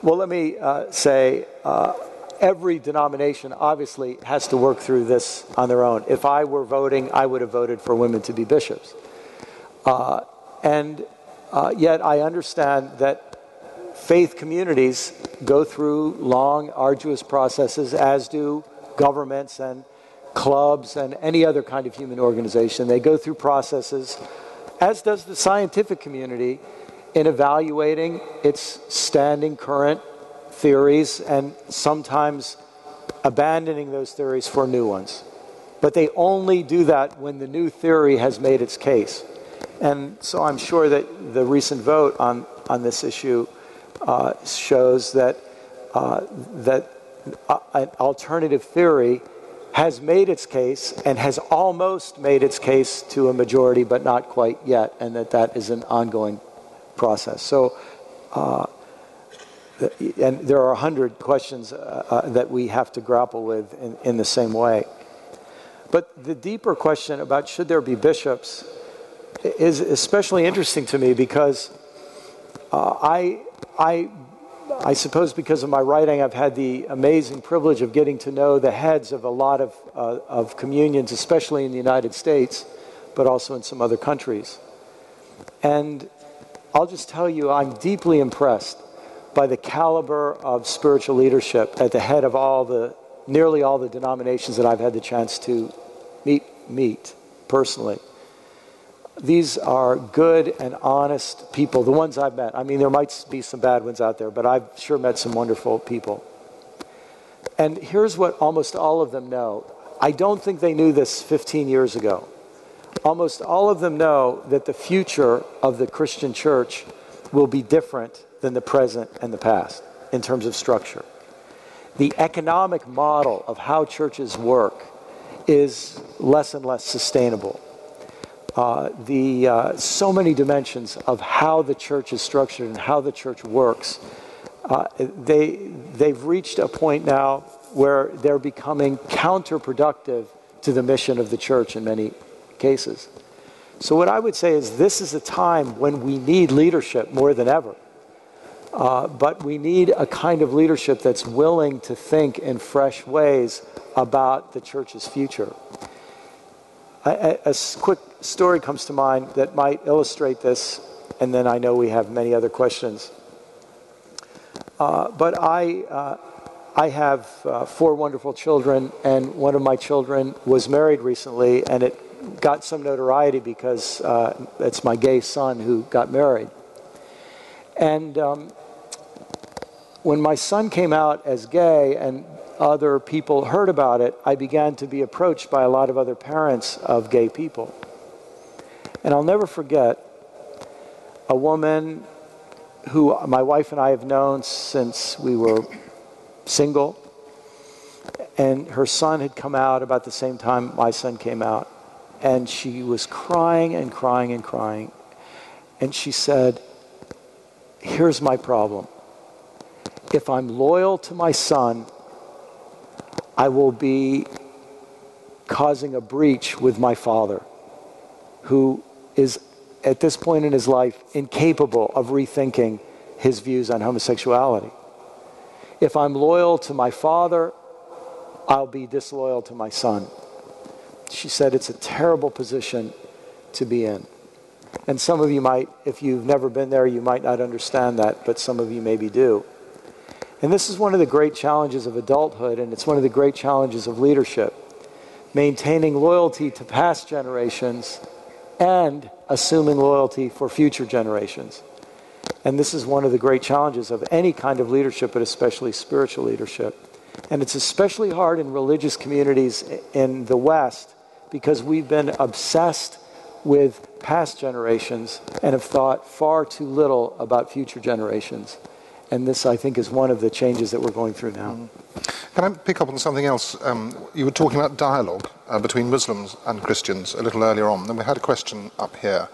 Well, let me uh, say uh, every denomination obviously has to work through this on their own. If I were voting, I would have voted for women to be bishops. Uh, and uh, yet I understand that faith communities go through long, arduous processes, as do governments and clubs and any other kind of human organization. They go through processes, as does the scientific community, in evaluating its standing current theories and sometimes abandoning those theories for new ones. But they only do that when the new theory has made its case. And so I'm sure that the recent vote on, on this issue uh, shows that, uh, that an alternative theory has made its case and has almost made its case to a majority, but not quite yet, and that that is an ongoing process. So, uh, and there are a hundred questions uh, uh, that we have to grapple with in, in the same way. But the deeper question about should there be bishops is especially interesting to me because uh, I, I, I suppose because of my writing, I've had the amazing privilege of getting to know the heads of a lot of, uh, of communions, especially in the United States, but also in some other countries. And I'll just tell you, I'm deeply impressed by the caliber of spiritual leadership at the head of all the, nearly all the denominations that I've had the chance to meet, meet personally. These are good and honest people, the ones I've met. I mean, there might be some bad ones out there, but I've sure met some wonderful people. And here's what almost all of them know. I don't think they knew this 15 years ago. Almost all of them know that the future of the Christian church will be different than the present and the past in terms of structure. The economic model of how churches work is less and less sustainable. Uh, the uh, so many dimensions of how the church is structured and how the church works. Uh, they they've reached a point now where they're becoming counterproductive to the mission of the church in many cases. So what I would say is this is a time when we need leadership more than ever. Uh, but we need a kind of leadership that's willing to think in fresh ways about the church's future. A, quick story comes to mind that might illustrate this, and then I know we have many other questions. Uh, but I, uh, I have uh, four wonderful children, and one of my children was married recently, and it got some notoriety because uh, it's my gay son who got married. And um, when my son came out as gay and other people heard about it, I began to be approached by a lot of other parents of gay people. And I'll never forget a woman who my wife and I have known since we were single. And her son had come out about the same time my son came out. And she was crying and crying and crying. And she said, Here's my problem. If I'm loyal to my son, I will be causing a breach with my father, who is at this point in his life incapable of rethinking his views on homosexuality. If I'm loyal to my father, I'll be disloyal to my son. She said it's a terrible position to be in. And some of you might, if you've never been there, you might not understand that, but some of you maybe do. And this is one of the great challenges of adulthood, and it's one of the great challenges of leadership maintaining loyalty to past generations and assuming loyalty for future generations. And this is one of the great challenges of any kind of leadership, but especially spiritual leadership. And it's especially hard in religious communities in the West because we've been obsessed with past generations and have thought far too little about future generations. And this, I think, is one of the changes that we're going through now. Mm. Can I pick up on something else? Um, you were talking about dialogue uh, between Muslims and Christians a little earlier on. Then we had a question up here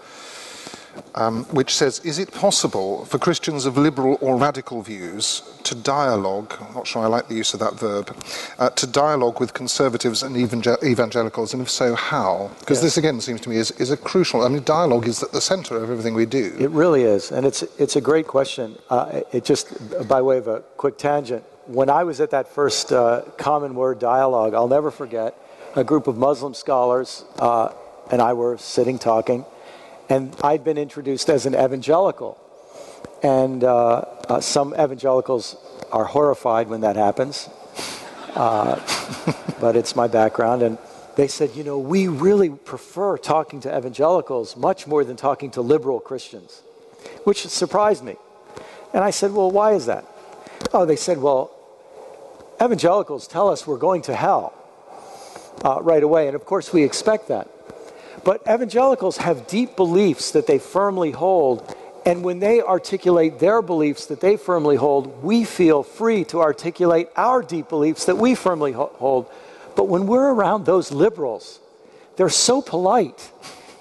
um, which says, is it possible for Christians of liberal or radical views to dialogue, I'm not sure I like the use of that verb, uh, to dialogue with conservatives and evangelicals, and if so, how? Because this again seems to me is, is a crucial, I mean, dialogue is at the center of everything we do. It really is, and it's, it's a great question. Uh, it just, by way of a quick tangent, when I was at that first uh, Common Word dialogue, I'll never forget, a group of Muslim scholars uh, and I were sitting talking, and I'd been introduced as an evangelical. And uh, uh, some evangelicals are horrified when that happens. Uh, but it's my background. And they said, you know, we really prefer talking to evangelicals much more than talking to liberal Christians, which surprised me. And I said, well, why is that? Oh, they said, well, evangelicals tell us we're going to hell uh, right away. And of course, we expect that. But evangelicals have deep beliefs that they firmly hold. And when they articulate their beliefs that they firmly hold, we feel free to articulate our deep beliefs that we firmly hold. But when we're around those liberals, they're so polite.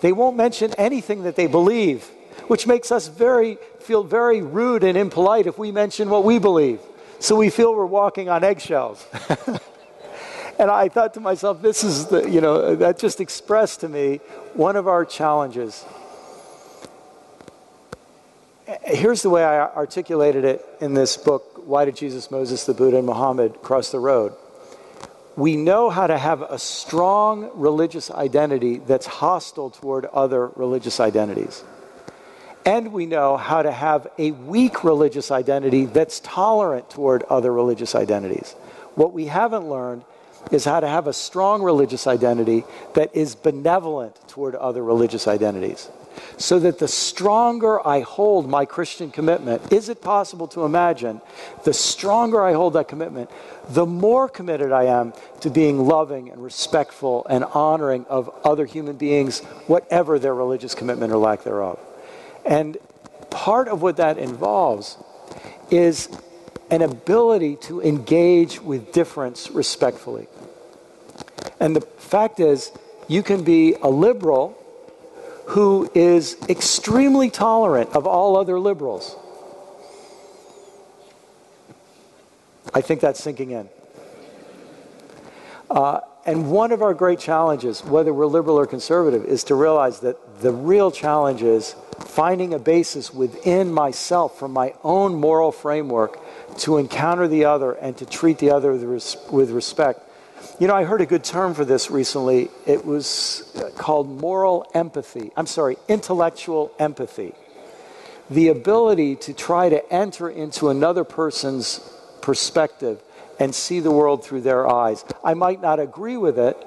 They won't mention anything that they believe, which makes us very feel very rude and impolite if we mention what we believe. So we feel we're walking on eggshells. and I thought to myself, this is the, you know, that just expressed to me one of our challenges here's the way I articulated it in this book Why Did Jesus, Moses, the Buddha, and Muhammad Cross the Road? We know how to have a strong religious identity that's hostile toward other religious identities. And we know how to have a weak religious identity that's tolerant toward other religious identities. What we haven't learned is how to have a strong religious identity that is benevolent toward other religious identities. So that the stronger I hold my Christian commitment, is it possible to imagine the stronger I hold that commitment, the more committed I am to being loving and respectful and honoring of other human beings, whatever their religious commitment or lack thereof. And part of what that involves is an ability to engage with difference respectfully. And the fact is, you can be a liberal who is extremely tolerant of all other liberals. I think that's sinking in. Uh, and one of our great challenges, whether we're liberal or conservative, is to realize that the real challenge is finding a basis within myself from my own moral framework to encounter the other and to treat the other with respect. You know, I heard a good term for this recently. It was uh, called moral empathy. I'm sorry, intellectual empathy. The ability to try to enter into another person's perspective and see the world through their eyes. I might not agree with it,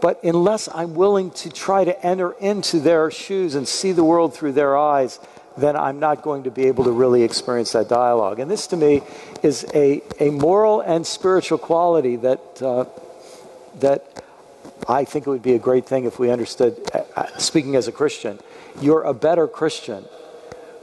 but unless I'm willing to try to enter into their shoes and see the world through their eyes, then I'm not going to be able to really experience that dialogue. And this, to me, is a, a moral and spiritual quality that, uh, that I think it would be a great thing if we understood, uh, uh speaking as a Christian, you're a better Christian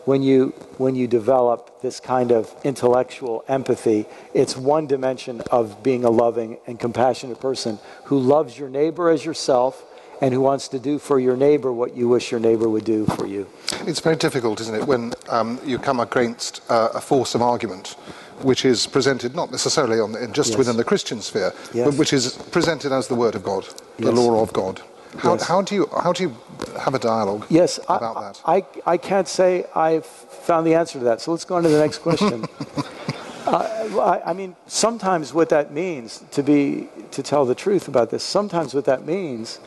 when you when you develop this kind of intellectual empathy it's one dimension of being a loving and compassionate person who loves your neighbor as yourself and who wants to do for your neighbor what you wish your neighbor would do for you it's very difficult isn't it when um, you come against uh, a force of argument which is presented not necessarily on, just yes. within the Christian sphere, yes. but which is presented as the Word of God, the law of God. How, yes. how, do you how do you have a dialogue yes, about I, that? I, I can't say I've found the answer to that. So let's go on to the next question. uh, I, I, mean, sometimes what that means, to be to tell the truth about this, sometimes what that means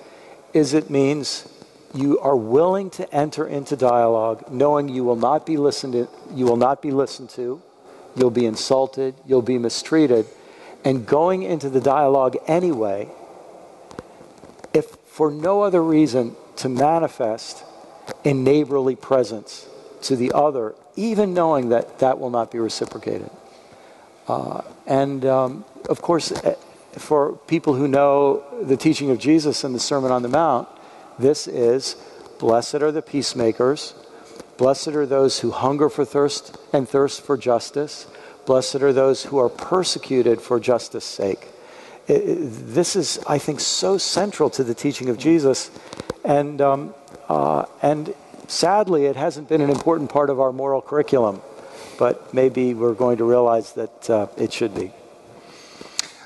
is it means you are willing to enter into dialogue, knowing you will not be listened to, you will not be listened to, you'll be insulted, you'll be mistreated, and going into the dialogue anyway if for no other reason to manifest in neighborly presence to the other, even knowing that that will not be reciprocated. Uh, and um, of course, for people who know the teaching of Jesus in the Sermon on the Mount, this is blessed are the peacemakers, blessed are those who hunger for thirst and thirst for justice, blessed are those who are persecuted for justice' sake this is, I think, so central to the teaching of Jesus. And, um, uh, and sadly, it hasn't been an important part of our moral curriculum. But maybe we're going to realize that uh, it should be.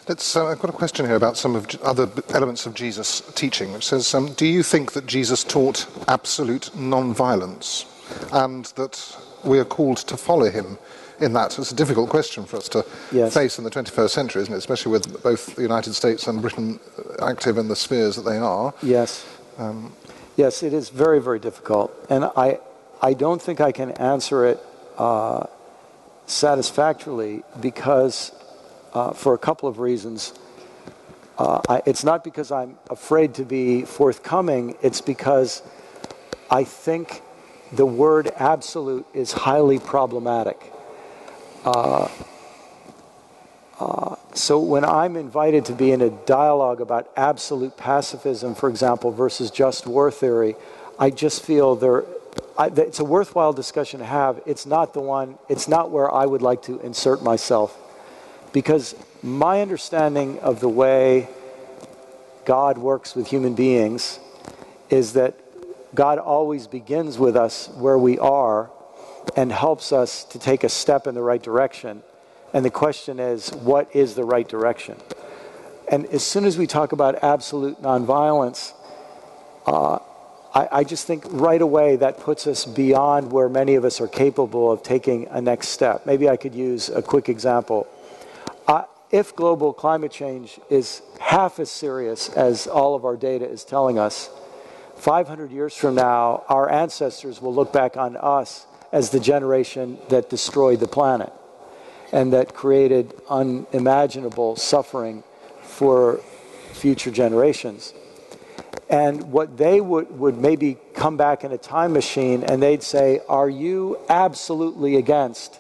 Let's, uh, I've got a question here about some of other elements of Jesus' teaching, which says, um, Do you think that Jesus taught absolute non-violence and that we are called to follow him in that? It's a difficult question for us to yes. face in the 21st century, isn't it? Especially with both the United States and Britain active in the spheres that they are. Yes. Um, yes, it is very, very difficult. And I, I don't think I can answer it uh, satisfactorily because, uh, for a couple of reasons. Uh, I, it's not because I'm afraid to be forthcoming, it's because I think the word absolute is highly problematic. Uh, uh, so when I'm invited to be in a dialogue about absolute pacifism, for example, versus just war theory, I just feel there. I, it's a worthwhile discussion to have. It's not the one. It's not where I would like to insert myself, because my understanding of the way God works with human beings is that God always begins with us where we are and helps us to take a step in the right direction. And the question is, what is the right direction? And as soon as we talk about absolute nonviolence, uh, I, I just think right away that puts us beyond where many of us are capable of taking a next step. Maybe I could use a quick example. If global climate change is half as serious as all of our data is telling us, 500 years from now, our ancestors will look back on us as the generation that destroyed the planet and that created unimaginable suffering for future generations. And what they would, would maybe come back in a time machine and they'd say, Are you absolutely against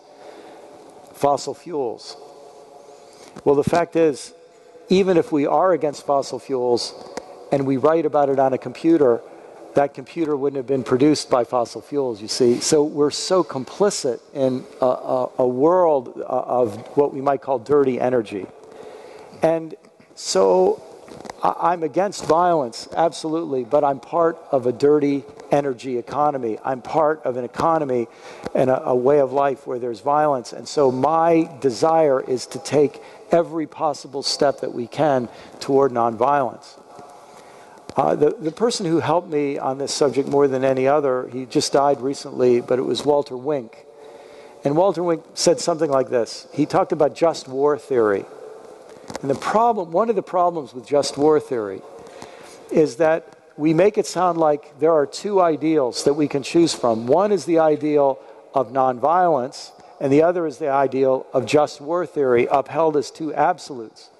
fossil fuels? Well, the fact is, even if we are against fossil fuels and we write about it on a computer, that computer wouldn't have been produced by fossil fuels, you see. So we're so complicit in a, a, a world uh, of what we might call dirty energy. And so I'm against violence, absolutely, but I'm part of a dirty energy economy. I'm part of an economy and a, a, way of life where there's violence. And so my desire is to take every possible step that we can toward nonviolence. Uh, the, the person who helped me on this subject more than any other, he just died recently, but it was Walter Wink. And Walter Wink said something like this He talked about just war theory. And the problem, one of the problems with just war theory is that we make it sound like there are two ideals that we can choose from. One is the ideal of nonviolence, and the other is the ideal of just war theory, upheld as two absolutes.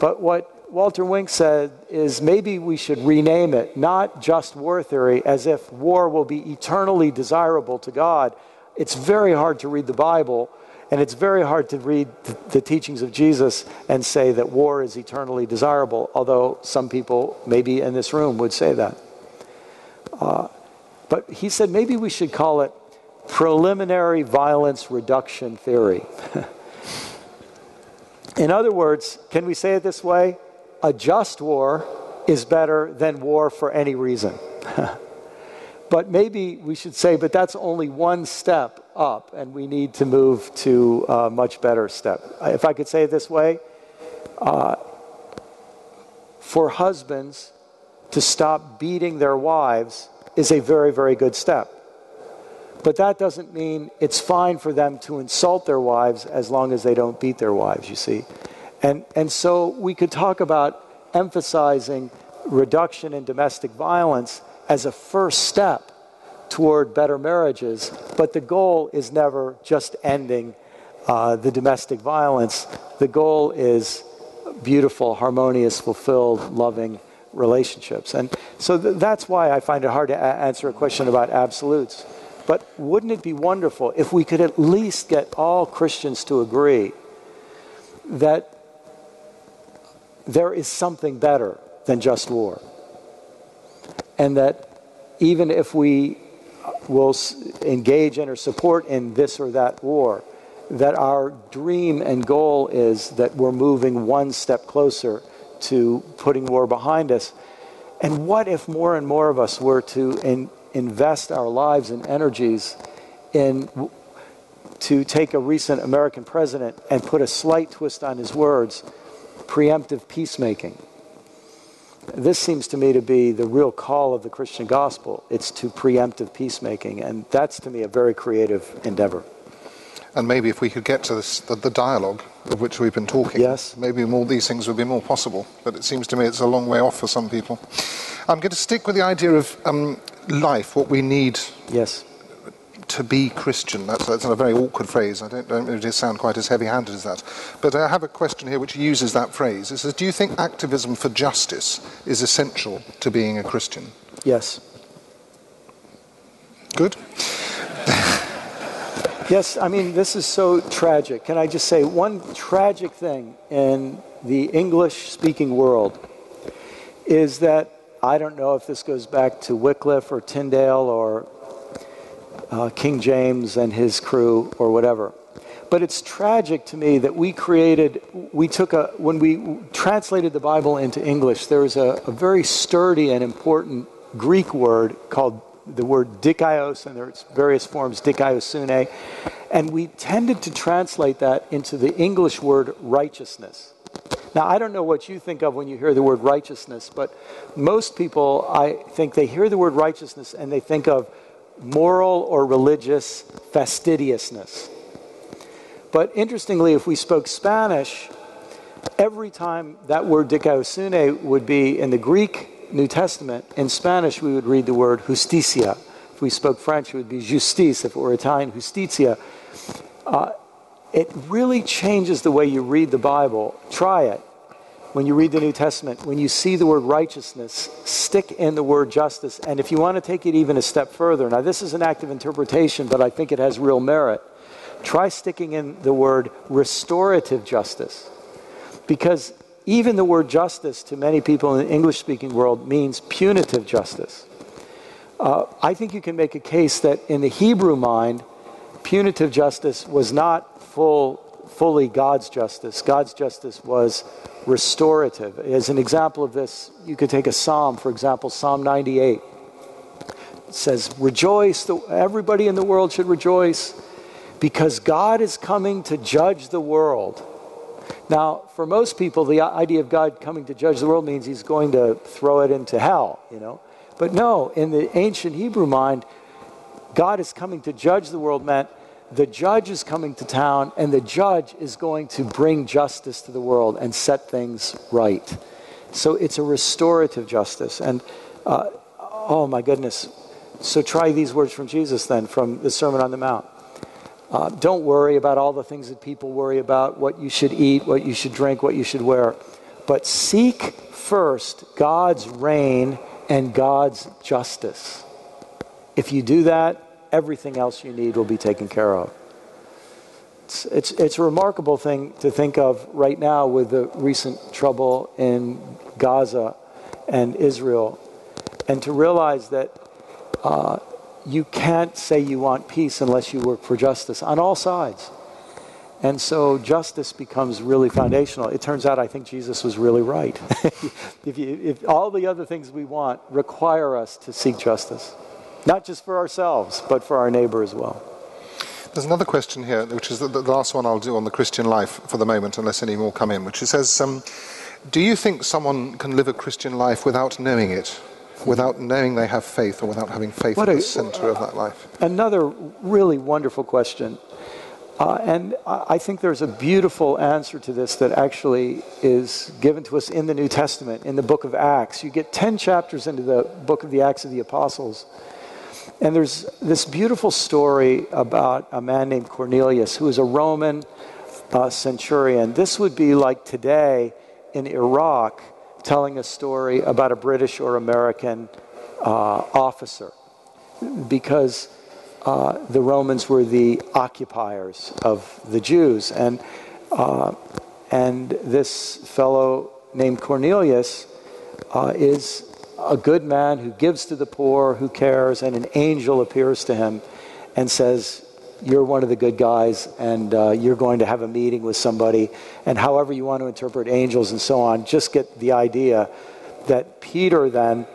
But what Walter Wink said is maybe we should rename it not just war theory, as if war will be eternally desirable to God. It's very hard to read the Bible and it's very hard to read the, teachings of Jesus and say that war is eternally desirable, although some people, maybe in this room, would say that. Uh, but he said maybe we should call it preliminary violence reduction theory. in other words, can we say it this way? A just war is better than war for any reason. But maybe we should say, but that's only one step up, and we need to move to a much better step. If I could say it this way, uh, for husbands to stop beating their wives is a very, very good step. But that doesn't mean it's fine for them to insult their wives as long as they don't beat their wives, you see. And, and so we could talk about emphasizing reduction in domestic violence as a first step toward better marriages, but the goal is never just ending uh, the domestic violence. The goal is beautiful, harmonious, fulfilled, loving relationships. And so th- that's why I find it hard to a- answer a question about absolutes. But wouldn't it be wonderful if we could at least get all Christians to agree that there is something better than just war? and that even if we will engage in or support in this or that war, that our dream and goal is that we're moving one step closer to putting war behind us. And what if more and more of us were to in, invest our lives and energies in to take a recent American president and put a slight twist on his words, preemptive peacemaking? This seems to me to be the real call of the Christian gospel. It's to preemptive peacemaking, and that's to me a very creative endeavor. And maybe if we could get to this, the, the, dialogue of which we've been talking, yes. maybe more these things would be more possible. But it seems to me it's a long way off for some people. I'm going to stick with the idea of um, life, what we need yes to be Christian. That's, that's a very awkward phrase. I don't, don't it sound quite as heavy-handed as that. But I have a question here which uses that phrase. It says, do you think activism for justice is essential to being a Christian? Yes. Good. yes, I mean, this is so tragic. Can I just say one tragic thing in the English-speaking world is that I don't know if this goes back to Wycliffe or Tyndale or uh, King James and his crew or whatever. But it's tragic to me that we created, we took a, when we translated the Bible into English, there was a, a very sturdy and important Greek word called the word dikaios, and there's various forms, dikaiosune, and we tended to translate that into the English word righteousness. Now, I don't know what you think of when you hear the word righteousness, but most people, I think they hear the word righteousness and they think of moral or religious fastidiousness. But interestingly, if we spoke Spanish, every time that word dikaiosune would be in the Greek New Testament, in Spanish we would read the word justicia. If we spoke French, it would be justice. If it were Italian, justitia. Uh, it really changes the way you read the Bible. Try it. When you read the New Testament, when you see the word righteousness, stick in the word justice. And if you want to take it even a step further, now this is an active interpretation, but I think it has real merit. Try sticking in the word restorative justice. Because even the word justice to many people in the English speaking world means punitive justice. Uh, I think you can make a case that in the Hebrew mind, punitive justice was not full, fully God's justice. God's justice was restorative. As an example of this, you could take a psalm, for example, Psalm 98. It says, Rejoice, everybody in the world should rejoice because God is coming to judge the world. Now, for most people, the idea of God coming to judge the world means he's going to throw it into hell, you know. But no, in the ancient Hebrew mind, God is coming to judge the world meant the judge is coming to town, and the judge is going to bring justice to the world and set things right. So it's a restorative justice. And uh, oh my goodness. So try these words from Jesus then, from the Sermon on the Mount. Uh, don't worry about all the things that people worry about what you should eat, what you should drink, what you should wear. But seek first God's reign and God's justice. If you do that, everything else you need will be taken care of. It's, it's, it's a remarkable thing to think of right now with the recent trouble in Gaza and Israel, and to realize that uh, you can't say you want peace unless you work for justice on all sides. And so justice becomes really foundational. It turns out I think Jesus was really right. if, you, if all the other things we want require us to seek justice not just for ourselves, but for our neighbor as well. There's another question here, which is the, the last one I'll do on the Christian life for the moment, unless any more come in, which says, um, Do you think someone can live a Christian life without knowing it? Without knowing they have faith or without having faith what at a, the center of that life? Another really wonderful question. Uh, and I think there's a beautiful answer to this that actually is given to us in the New Testament, in the book of Acts. You get 10 chapters into the book of the Acts of the Apostles. And there's this beautiful story about a man named Cornelius who was a Roman uh, centurion. This would be like today in Iraq telling a story about a British or American uh, officer because uh, the Romans were the occupiers of the Jews. And, uh, and this fellow named Cornelius uh, is a good man who gives to the poor, who cares, and an angel appears to him and says, You're one of the good guys, and uh, you're going to have a meeting with somebody. And however you want to interpret angels and so on, just get the idea that Peter then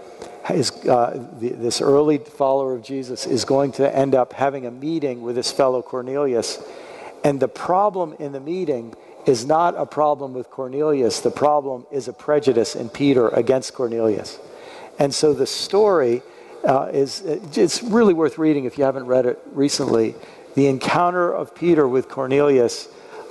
is uh, the, this early follower of Jesus is going to end up having a meeting with his fellow Cornelius. And the problem in the meeting is not a problem with Cornelius. The problem is a prejudice in Peter against Cornelius. And so the story uh, is it's really worth reading if you haven't read it recently. The encounter of Peter with Cornelius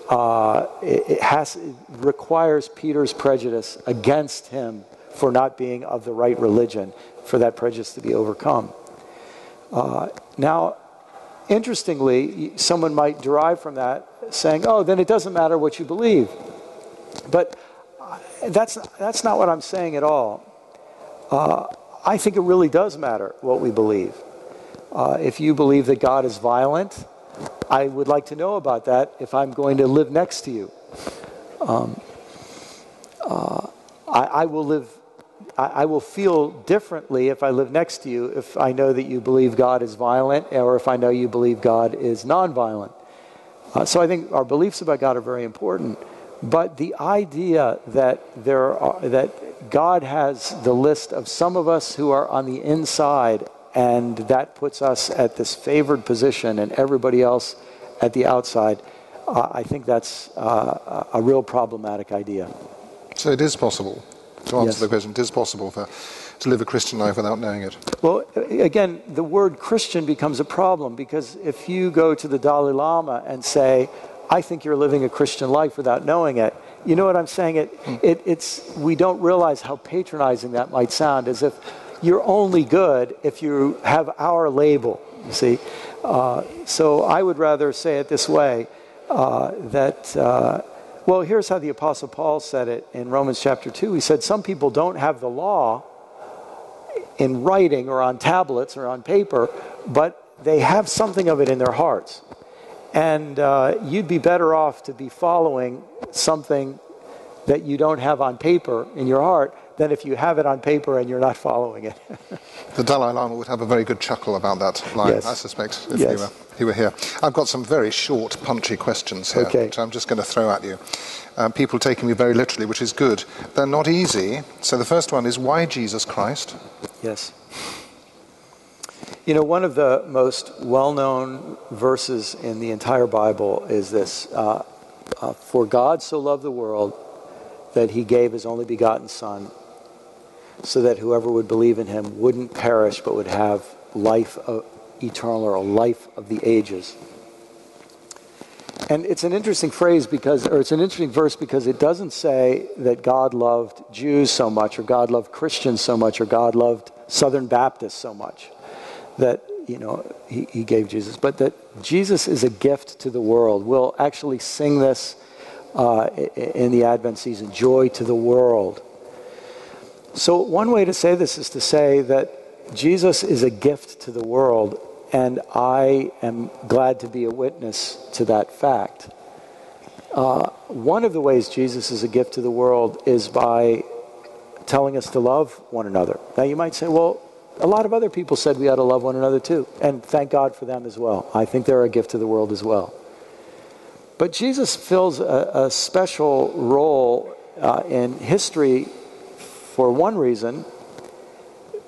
uh, it, it, has, it requires Peter's prejudice against him for not being of the right religion, for that prejudice to be overcome. Uh, now, interestingly, someone might derive from that saying, oh, then it doesn't matter what you believe. But uh, that's, that's not what I'm saying at all. Uh, I think it really does matter what we believe. Uh, if you believe that God is violent, I would like to know about that if I'm going to live next to you. Um, uh, I, I, will live, I, I, will feel differently if I live next to you if I know that you believe God is violent or if I know you believe God is nonviolent. Uh, so I think our beliefs about God are very important. But the idea that there are, that God has the list of some of us who are on the inside, and that puts us at this favored position, and everybody else at the outside. Uh, I think that's uh, a real problematic idea. So it is possible, to answer Yes. the question, it is possible for, to live a Christian life without knowing it. Well, again, the word Christian becomes a problem because if you go to the Dalai Lama and say, I think you're living a Christian life without knowing it, you know what I'm saying? It, it, it's, we don't realize how patronizing that might sound, as if you're only good if you have our label, you see. Uh, so I would rather say it this way uh, that, uh, well, here's how the Apostle Paul said it in Romans chapter 2. He said, Some people don't have the law in writing or on tablets or on paper, but they have something of it in their hearts. And uh, you'd be better off to be following something that you don't have on paper in your heart than if you have it on paper and you're not following it. The Dalai Lama would have a very good chuckle about that line, Yes. I suspect, if Yes. he, were, he were here. I've got some very short, punchy questions here, Okay. which I'm just going to throw at you. Uh, people taking me very literally, which is good. They're not easy. So the first one is why Jesus Christ? Yes. You know, one of the most well known verses in the entire Bible is this uh, uh, For God so loved the world that he gave his only begotten Son, so that whoever would believe in him wouldn't perish but would have life uh, eternal or a life of the ages. And it's an interesting phrase because, or it's an interesting verse because it doesn't say that God loved Jews so much, or God loved Christians so much, or God loved Southern Baptists so much that, you know, he, he gave Jesus, but that Jesus is a gift to the world. We'll actually sing this uh, in the Advent season joy to the world. So, one way to say this is to say that Jesus is a gift to the world, and I am glad to be a witness to that fact. Uh, one of the ways Jesus is a gift to the world is by telling us to love one another. Now, you might say, well, a lot of other people said we ought to love one another too, and thank God for them as well. I think they're a gift to the world as well. But Jesus fills a, a special role uh, in history for one reason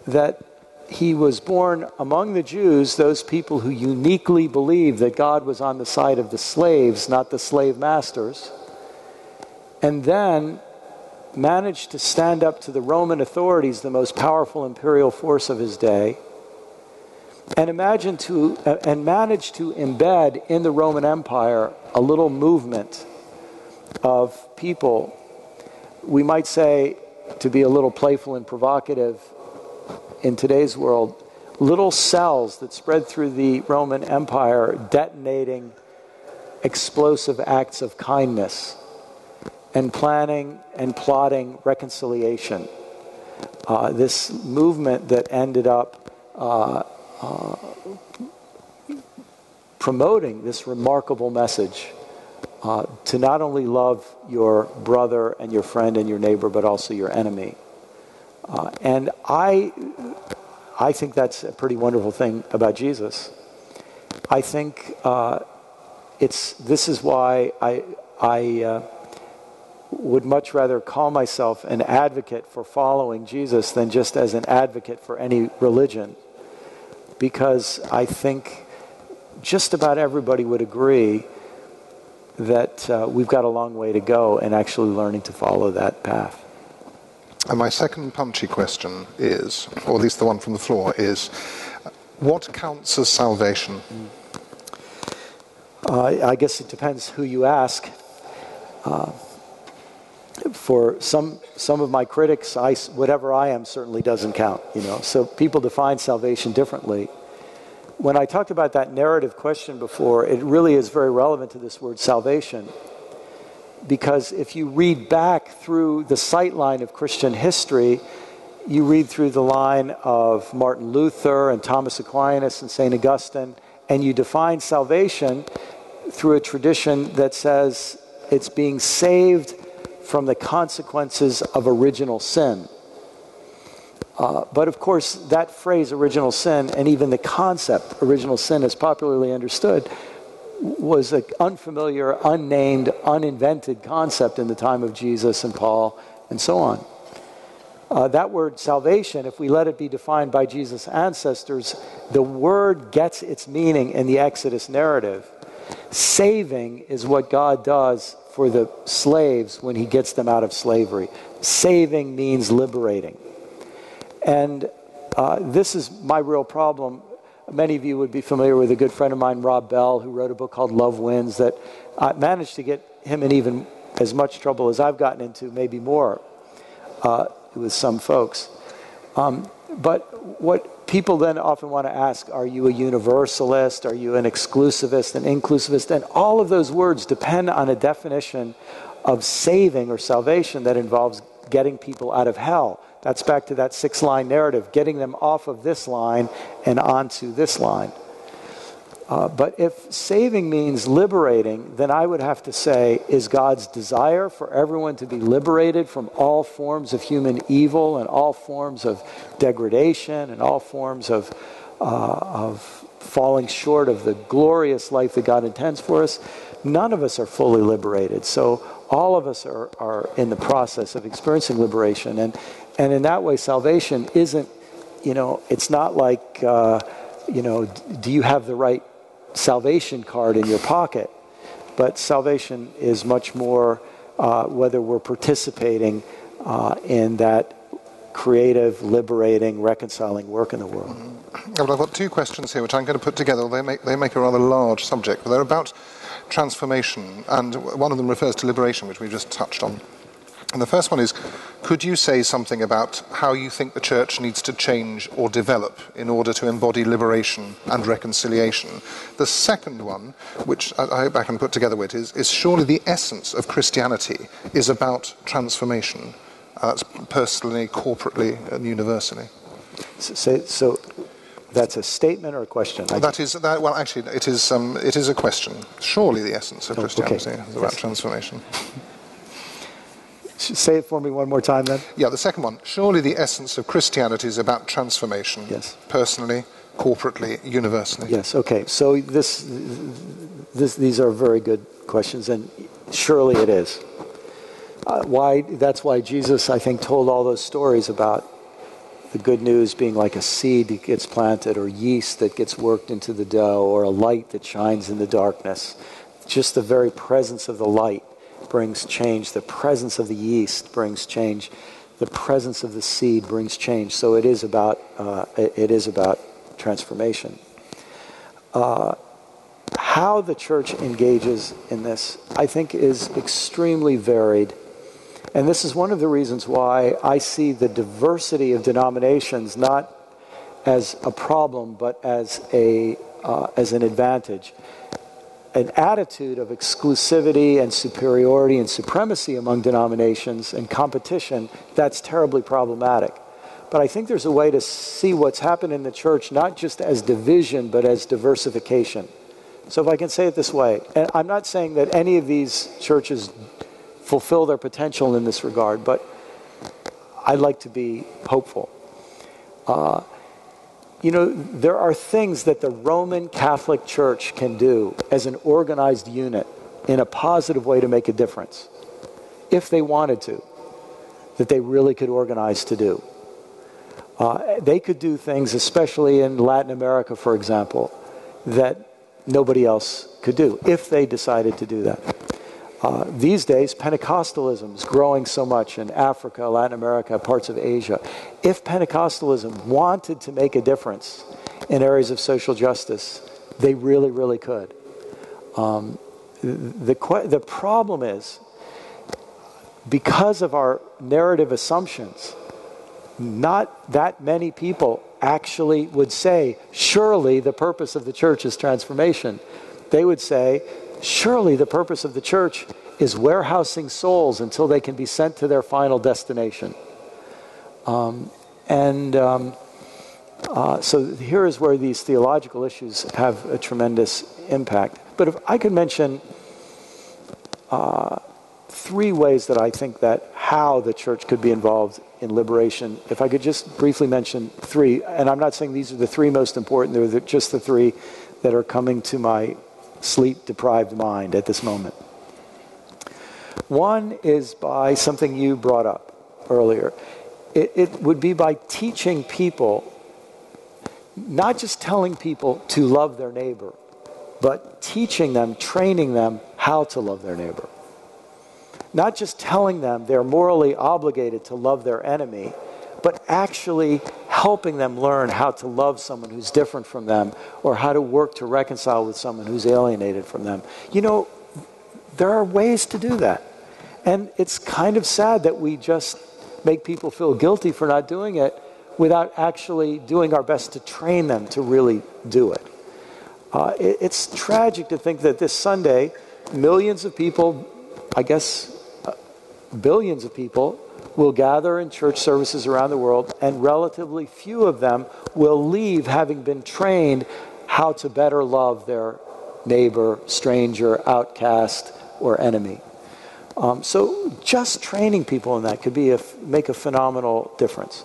that he was born among the Jews, those people who uniquely believed that God was on the side of the slaves, not the slave masters, and then managed to stand up to the Roman authorities, the most powerful imperial force of his day, and imagine to uh, and managed to embed in the Roman Empire a little movement of people. We might say, to be a little playful and provocative, in today's world, little cells that spread through the Roman Empire, detonating explosive acts of kindness and planning and plotting reconciliation. Uh, this movement that ended up uh, uh, promoting this remarkable message uh, to not only love your brother and your friend and your neighbor, but also your enemy. Uh, and I, I think that's a pretty wonderful thing about Jesus. I think uh, it's this is why I I would much rather call myself an advocate for following Jesus than just as an advocate for any religion, because I think just about everybody would agree that uh, we've got a long way to go in actually learning to follow that path. And my second punchy question is, or at least the one from the floor, is what counts as salvation? Uh, I guess it depends who you ask. Uh, for some some of my critics, I, whatever I am certainly doesn't count. You know, so people define salvation differently. When I talked about that narrative question before, it really is very relevant to this word salvation. Because if you read back through the sight line of Christian history, you read through the line of Martin Luther and Thomas Aquinas and St. Augustine, and you define salvation through a tradition that says it's being saved from the consequences of original sin. Uh, but of course, that phrase, original sin, and even the concept, original sin, as popularly understood, was an unfamiliar, unnamed, uninvented concept in the time of Jesus and Paul and so on. Uh, that word salvation, if we let it be defined by Jesus' ancestors, the word gets its meaning in the Exodus narrative. Saving is what God does for the slaves when he gets them out of slavery. Saving means liberating. And uh, this is my real problem. Many of you would be familiar with a good friend of mine, Rob Bell, who wrote a book called Love Wins, that I managed to get him in even as much trouble as I've gotten into, maybe more, uh, with some folks. Um, but what people then often want to ask are you a universalist? Are you an exclusivist, an inclusivist? And all of those words depend on a definition of saving or salvation that involves getting people out of hell. That's back to that six line narrative, getting them off of this line and onto this line. Uh, but if saving means liberating, then I would have to say, is God's desire for everyone to be liberated from all forms of human evil and all forms of degradation and all forms of, uh, of falling short of the glorious life that God intends for us? None of us are fully liberated. So all of us are, are in the process of experiencing liberation. And, and in that way, salvation isn't, you know, it's not like, uh, you know, do you have the right salvation card in your pocket. But salvation is much more uh, whether we're participating uh, in that creative, liberating, reconciling work in the world. Mm-hmm. Well, I've got two questions here, which I'm going to put together. They make, they make a rather large subject, but they're about transformation, and one of them refers to liberation, which we've just touched on. And the first one is could you say something about how you think the church needs to change or develop in order to embody liberation and reconciliation? The second one, which I, hope I can put together with, is, is surely the essence of Christianity is about transformation. Uh, personally, corporately, and universally. So, so, that's a statement or a question? That is that. Well, actually, it is. Um, it is a question. Surely, the essence of Christianity okay. is about yes. transformation. Say it for me one more time then. Yeah, the second one. Surely the essence of Christianity is about transformation. Yes. Personally, corporately, universally. Yes, okay. So this, this, these are very good questions, and surely it is. Uh, why, that's why Jesus, I think, told all those stories about the good news being like a seed that gets planted, or yeast that gets worked into the dough, or a light that shines in the darkness. Just the very presence of the light brings change. The presence of the yeast brings change. The presence of the seed brings change. So it is about, uh, it is about transformation. Uh, how the church engages in this, I think, is extremely varied. And this is one of the reasons why I see the diversity of denominations not as a problem, but as, a, uh, as an advantage an attitude of exclusivity and superiority and supremacy among denominations and competition, that's terribly problematic. But I think there's a way to see what's happened in the church not just as division, but as diversification. So, if I can say it this way, and I'm not saying that any of these churches fulfill their potential in this regard, but I'd like to be hopeful. Uh, you know, there are things that the Roman Catholic Church can do as an organized unit in a positive way to make a difference, if they wanted to, that they really could organize to do. Uh, they could do things, especially in Latin America, for example, that nobody else could do, if they decided to do that. Uh, these days, Pentecostalism is growing so much in Africa, Latin America, parts of Asia. If Pentecostalism wanted to make a difference in areas of social justice, they really, really could. Um, the, the problem is, because of our narrative assumptions, not that many people actually would say, surely the purpose of the church is transformation. They would say, surely the purpose of the church is warehousing souls until they can be sent to their final destination. Um, and um, uh, so here is where these theological issues have a tremendous impact. But if I could mention uh, three ways that I think that how the church could be involved in liberation, if I could just briefly mention three, and I'm not saying these are the three most important, they're just the three that are coming to my sleep deprived mind at this moment. One is by something you brought up earlier. It, it, would be by teaching people, not just telling people to love their neighbor, but teaching them, training them how to love their neighbor. not just telling them they're morally obligated to love their enemy, but actually helping them learn how to love someone who's different from them or how to work to reconcile with someone who's alienated from them. You know, there are ways to do that. And it's kind of sad that we just make people feel guilty for not doing it without actually doing our best to train them to really do it. Uh, it it's tragic to think that this Sunday, millions of people, I guess uh, billions of people, will gather in church services around the world, and relatively few of them will leave having been trained how to better love their neighbor, stranger, outcast, or enemy. Um, so just training people in that could be a, make a phenomenal difference.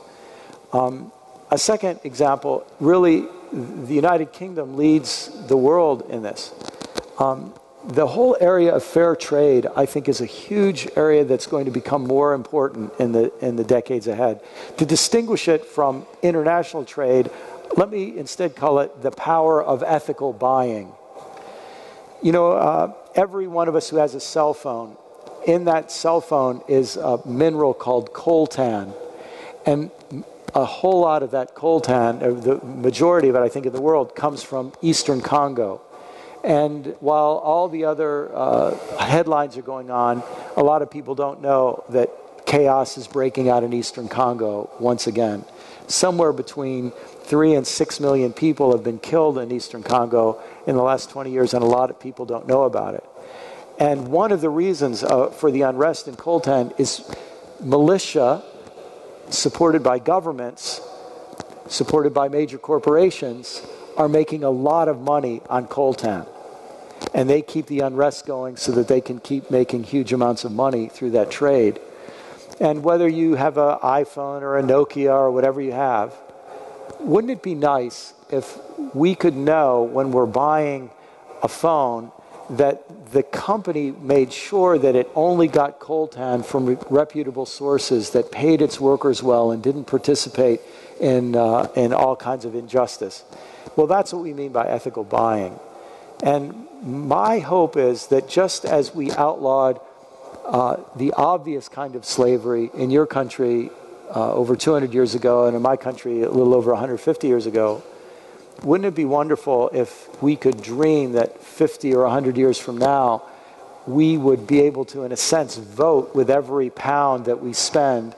Um, a second example, really, the United Kingdom leads the world in this. Um, the whole area of fair trade, I think, is a huge area that's going to become more important in the, in the decades ahead. To distinguish it from international trade, let me instead call it the power of ethical buying. You know, uh, every one of us who has a cell phone, in that cell phone is a mineral called coltan. And a whole lot of that coltan, the majority of it, I think, in the world, comes from eastern Congo. And while all the other uh, headlines are going on, a lot of people don't know that chaos is breaking out in eastern Congo once again. Somewhere between three and six million people have been killed in eastern Congo in the last 20 years, and a lot of people don't know about it. And one of the reasons uh, for the unrest in coltan is militia supported by governments, supported by major corporations, are making a lot of money on coltan. And they keep the unrest going so that they can keep making huge amounts of money through that trade. And whether you have an iPhone or a Nokia or whatever you have, wouldn't it be nice if we could know when we're buying a phone that the company made sure that it only got coltan from re- reputable sources that paid its workers well and didn't participate in, uh, in all kinds of injustice. Well, that's what we mean by ethical buying. And my hope is that just as we outlawed uh, the obvious kind of slavery in your country uh, over 200 years ago, and in my country a little over 150 years ago, wouldn't it be wonderful if we could dream that 50 or 100 years from now, we would be able to, in a sense, vote with every pound that we spend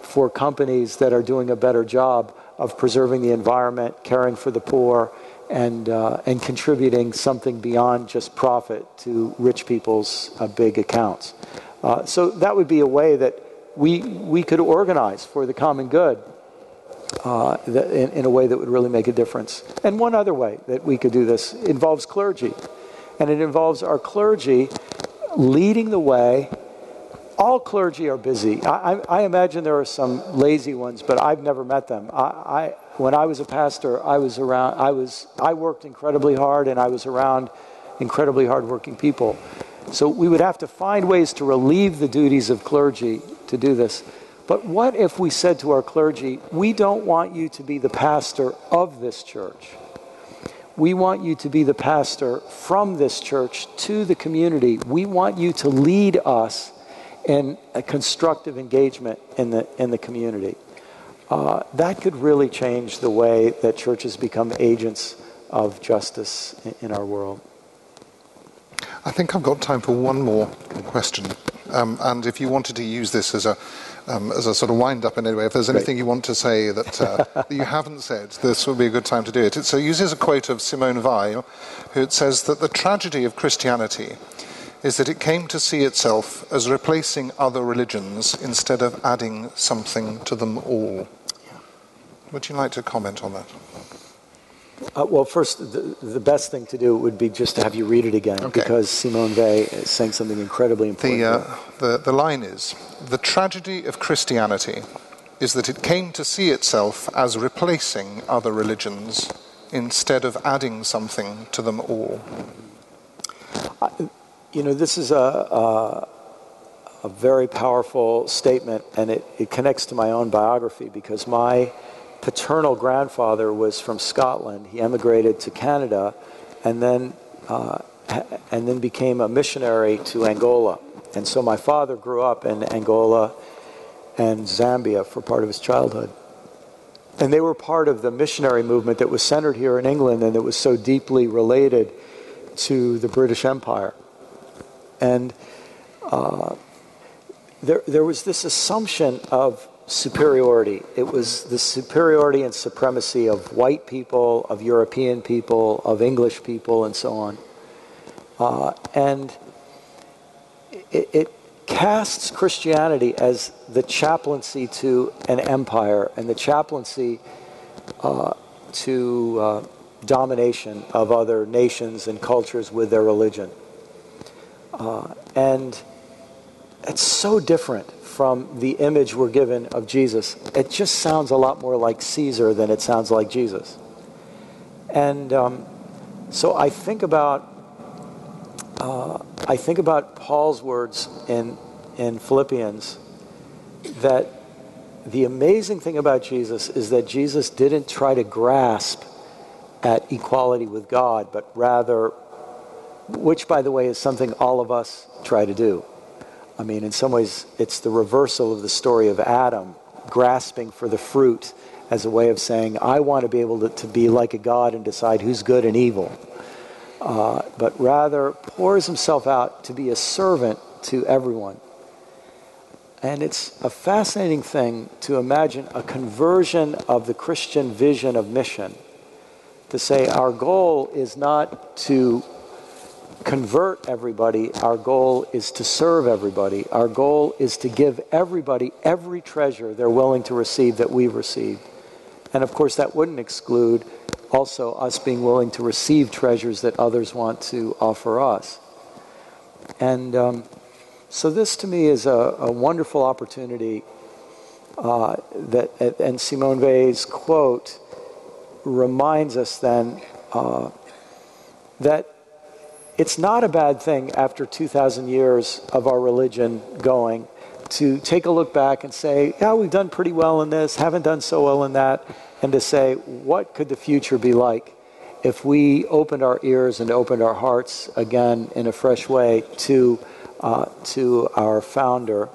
for companies that are doing a better job of preserving the environment, caring for the poor, and, uh, and contributing something beyond just profit to rich people's uh, big accounts. Uh, so that would be a way that we, we could organize for the common good uh, in, in, a way that would really make a difference. And one other way that we could do this involves clergy. And it involves our clergy leading the way. All clergy are busy. I, I, I imagine there are some lazy ones, but I've never met them. I, I, when I was a pastor, I was around. I was I worked incredibly hard, and I was around incredibly hardworking people. So we would have to find ways to relieve the duties of clergy to do this. But what if we said to our clergy, we don't want you to be the pastor of this church? We want you to be the pastor from this church to the community. We want you to lead us in a constructive engagement in the, in the community. Uh, that could really change the way that churches become agents of justice in, in our world. I think I've got time for one more question. Um, and if you wanted to use this as a um, as a sort of wind up in any way, if there's anything you want to say that, uh, that you haven't said, this would be a good time to do it. it. So it uses a quote of Simone Weil, who says that the tragedy of Christianity is that it came to see itself as replacing other religions instead of adding something to them all. Would you like to comment on that? Uh, well, first, the, the, best thing to do would be just to have you read it again okay. because Simone Weil is saying something incredibly important. The, uh, the, the line is The tragedy of Christianity is that it came to see itself as replacing other religions instead of adding something to them all. Uh, you know, this is a, a, a very powerful statement, and it, it connects to my own biography because my paternal grandfather was from Scotland. He emigrated to Canada and then, uh, and then became a missionary to Angola. And so my father grew up in Angola and Zambia for part of his childhood. And they were part of the missionary movement that was centered here in England and that was so deeply related to the British Empire. And uh, there, there was this assumption of superiority. It was the superiority and supremacy of white people, of European people, of English people, and so on. Uh, and it, it, casts Christianity as the chaplaincy to an empire and the chaplaincy uh, to uh, domination of other nations and cultures with their religion. Uh, and it's so different from the image we're given of Jesus. It just sounds a lot more like Caesar than it sounds like Jesus. And um, so I think about uh, I think about Paul's words in in Philippians that the amazing thing about Jesus is that Jesus didn't try to grasp at equality with God, but rather, which by the way is something all of us try to do. I mean, in some ways, it's the reversal of the story of Adam, grasping for the fruit as a way of saying, I want to be able to, to be like a God and decide who's good and evil. Uh, but rather pours himself out to be a servant to everyone. And it's a fascinating thing to imagine a conversion of the Christian vision of mission. To say our goal is not to convert everybody, our goal is to serve everybody. Our goal is to give everybody every treasure they're willing to receive that we've received. And of course, that wouldn't exclude also us being willing to receive treasures that others want to offer us. And um, so, this to me is a, a wonderful opportunity. Uh, that and Simone Weil's quote reminds us then uh, that it's not a bad thing after 2,000 years of our religion going to take a look back and say, yeah, we've done pretty well in this, haven't done so well in that, and to say, what could the future be like if we opened our ears and opened our hearts again in a fresh way to, uh, to our founder?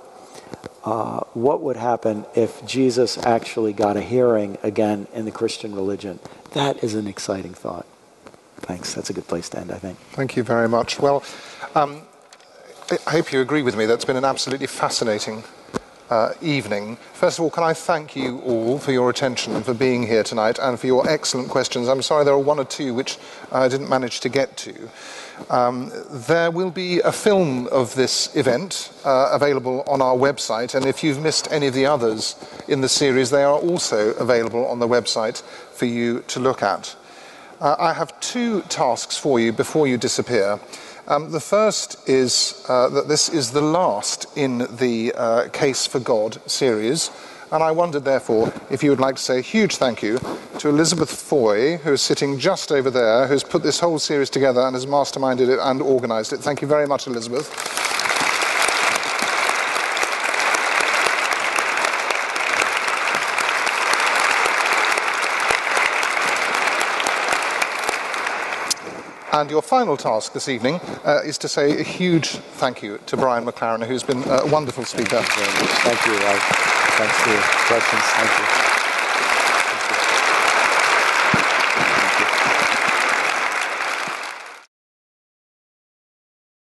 Uh, what would happen if Jesus actually got a hearing again in the Christian religion? That is an exciting thought. Thanks. That's a good place to end, I think. Thank you very much. Well, um, I hope you agree with me. That's been an absolutely fascinating uh, evening. First of all, can I thank you all for your attention for being here tonight and for your excellent questions. I'm sorry there are one or two which I didn't manage to get to. Um, there will be a film of this event uh, available on our website, and if you've missed any of the others in the series, they are also available on the website for you to look at. Uh, I have two tasks for you before you disappear. Um, the first is uh, that this is the last in the uh, Case for God series. And I wondered, therefore, if you would like to say a huge thank you to Elizabeth Foy, who is sitting just over there, who's put this whole series together and has masterminded it and organised it. Thank you very much, Elizabeth. And your final task this evening uh, is to say a huge thank you to Brian McLaren, who's been a wonderful speaker. Thank you. Thank you. Thanks for your questions. Thank you.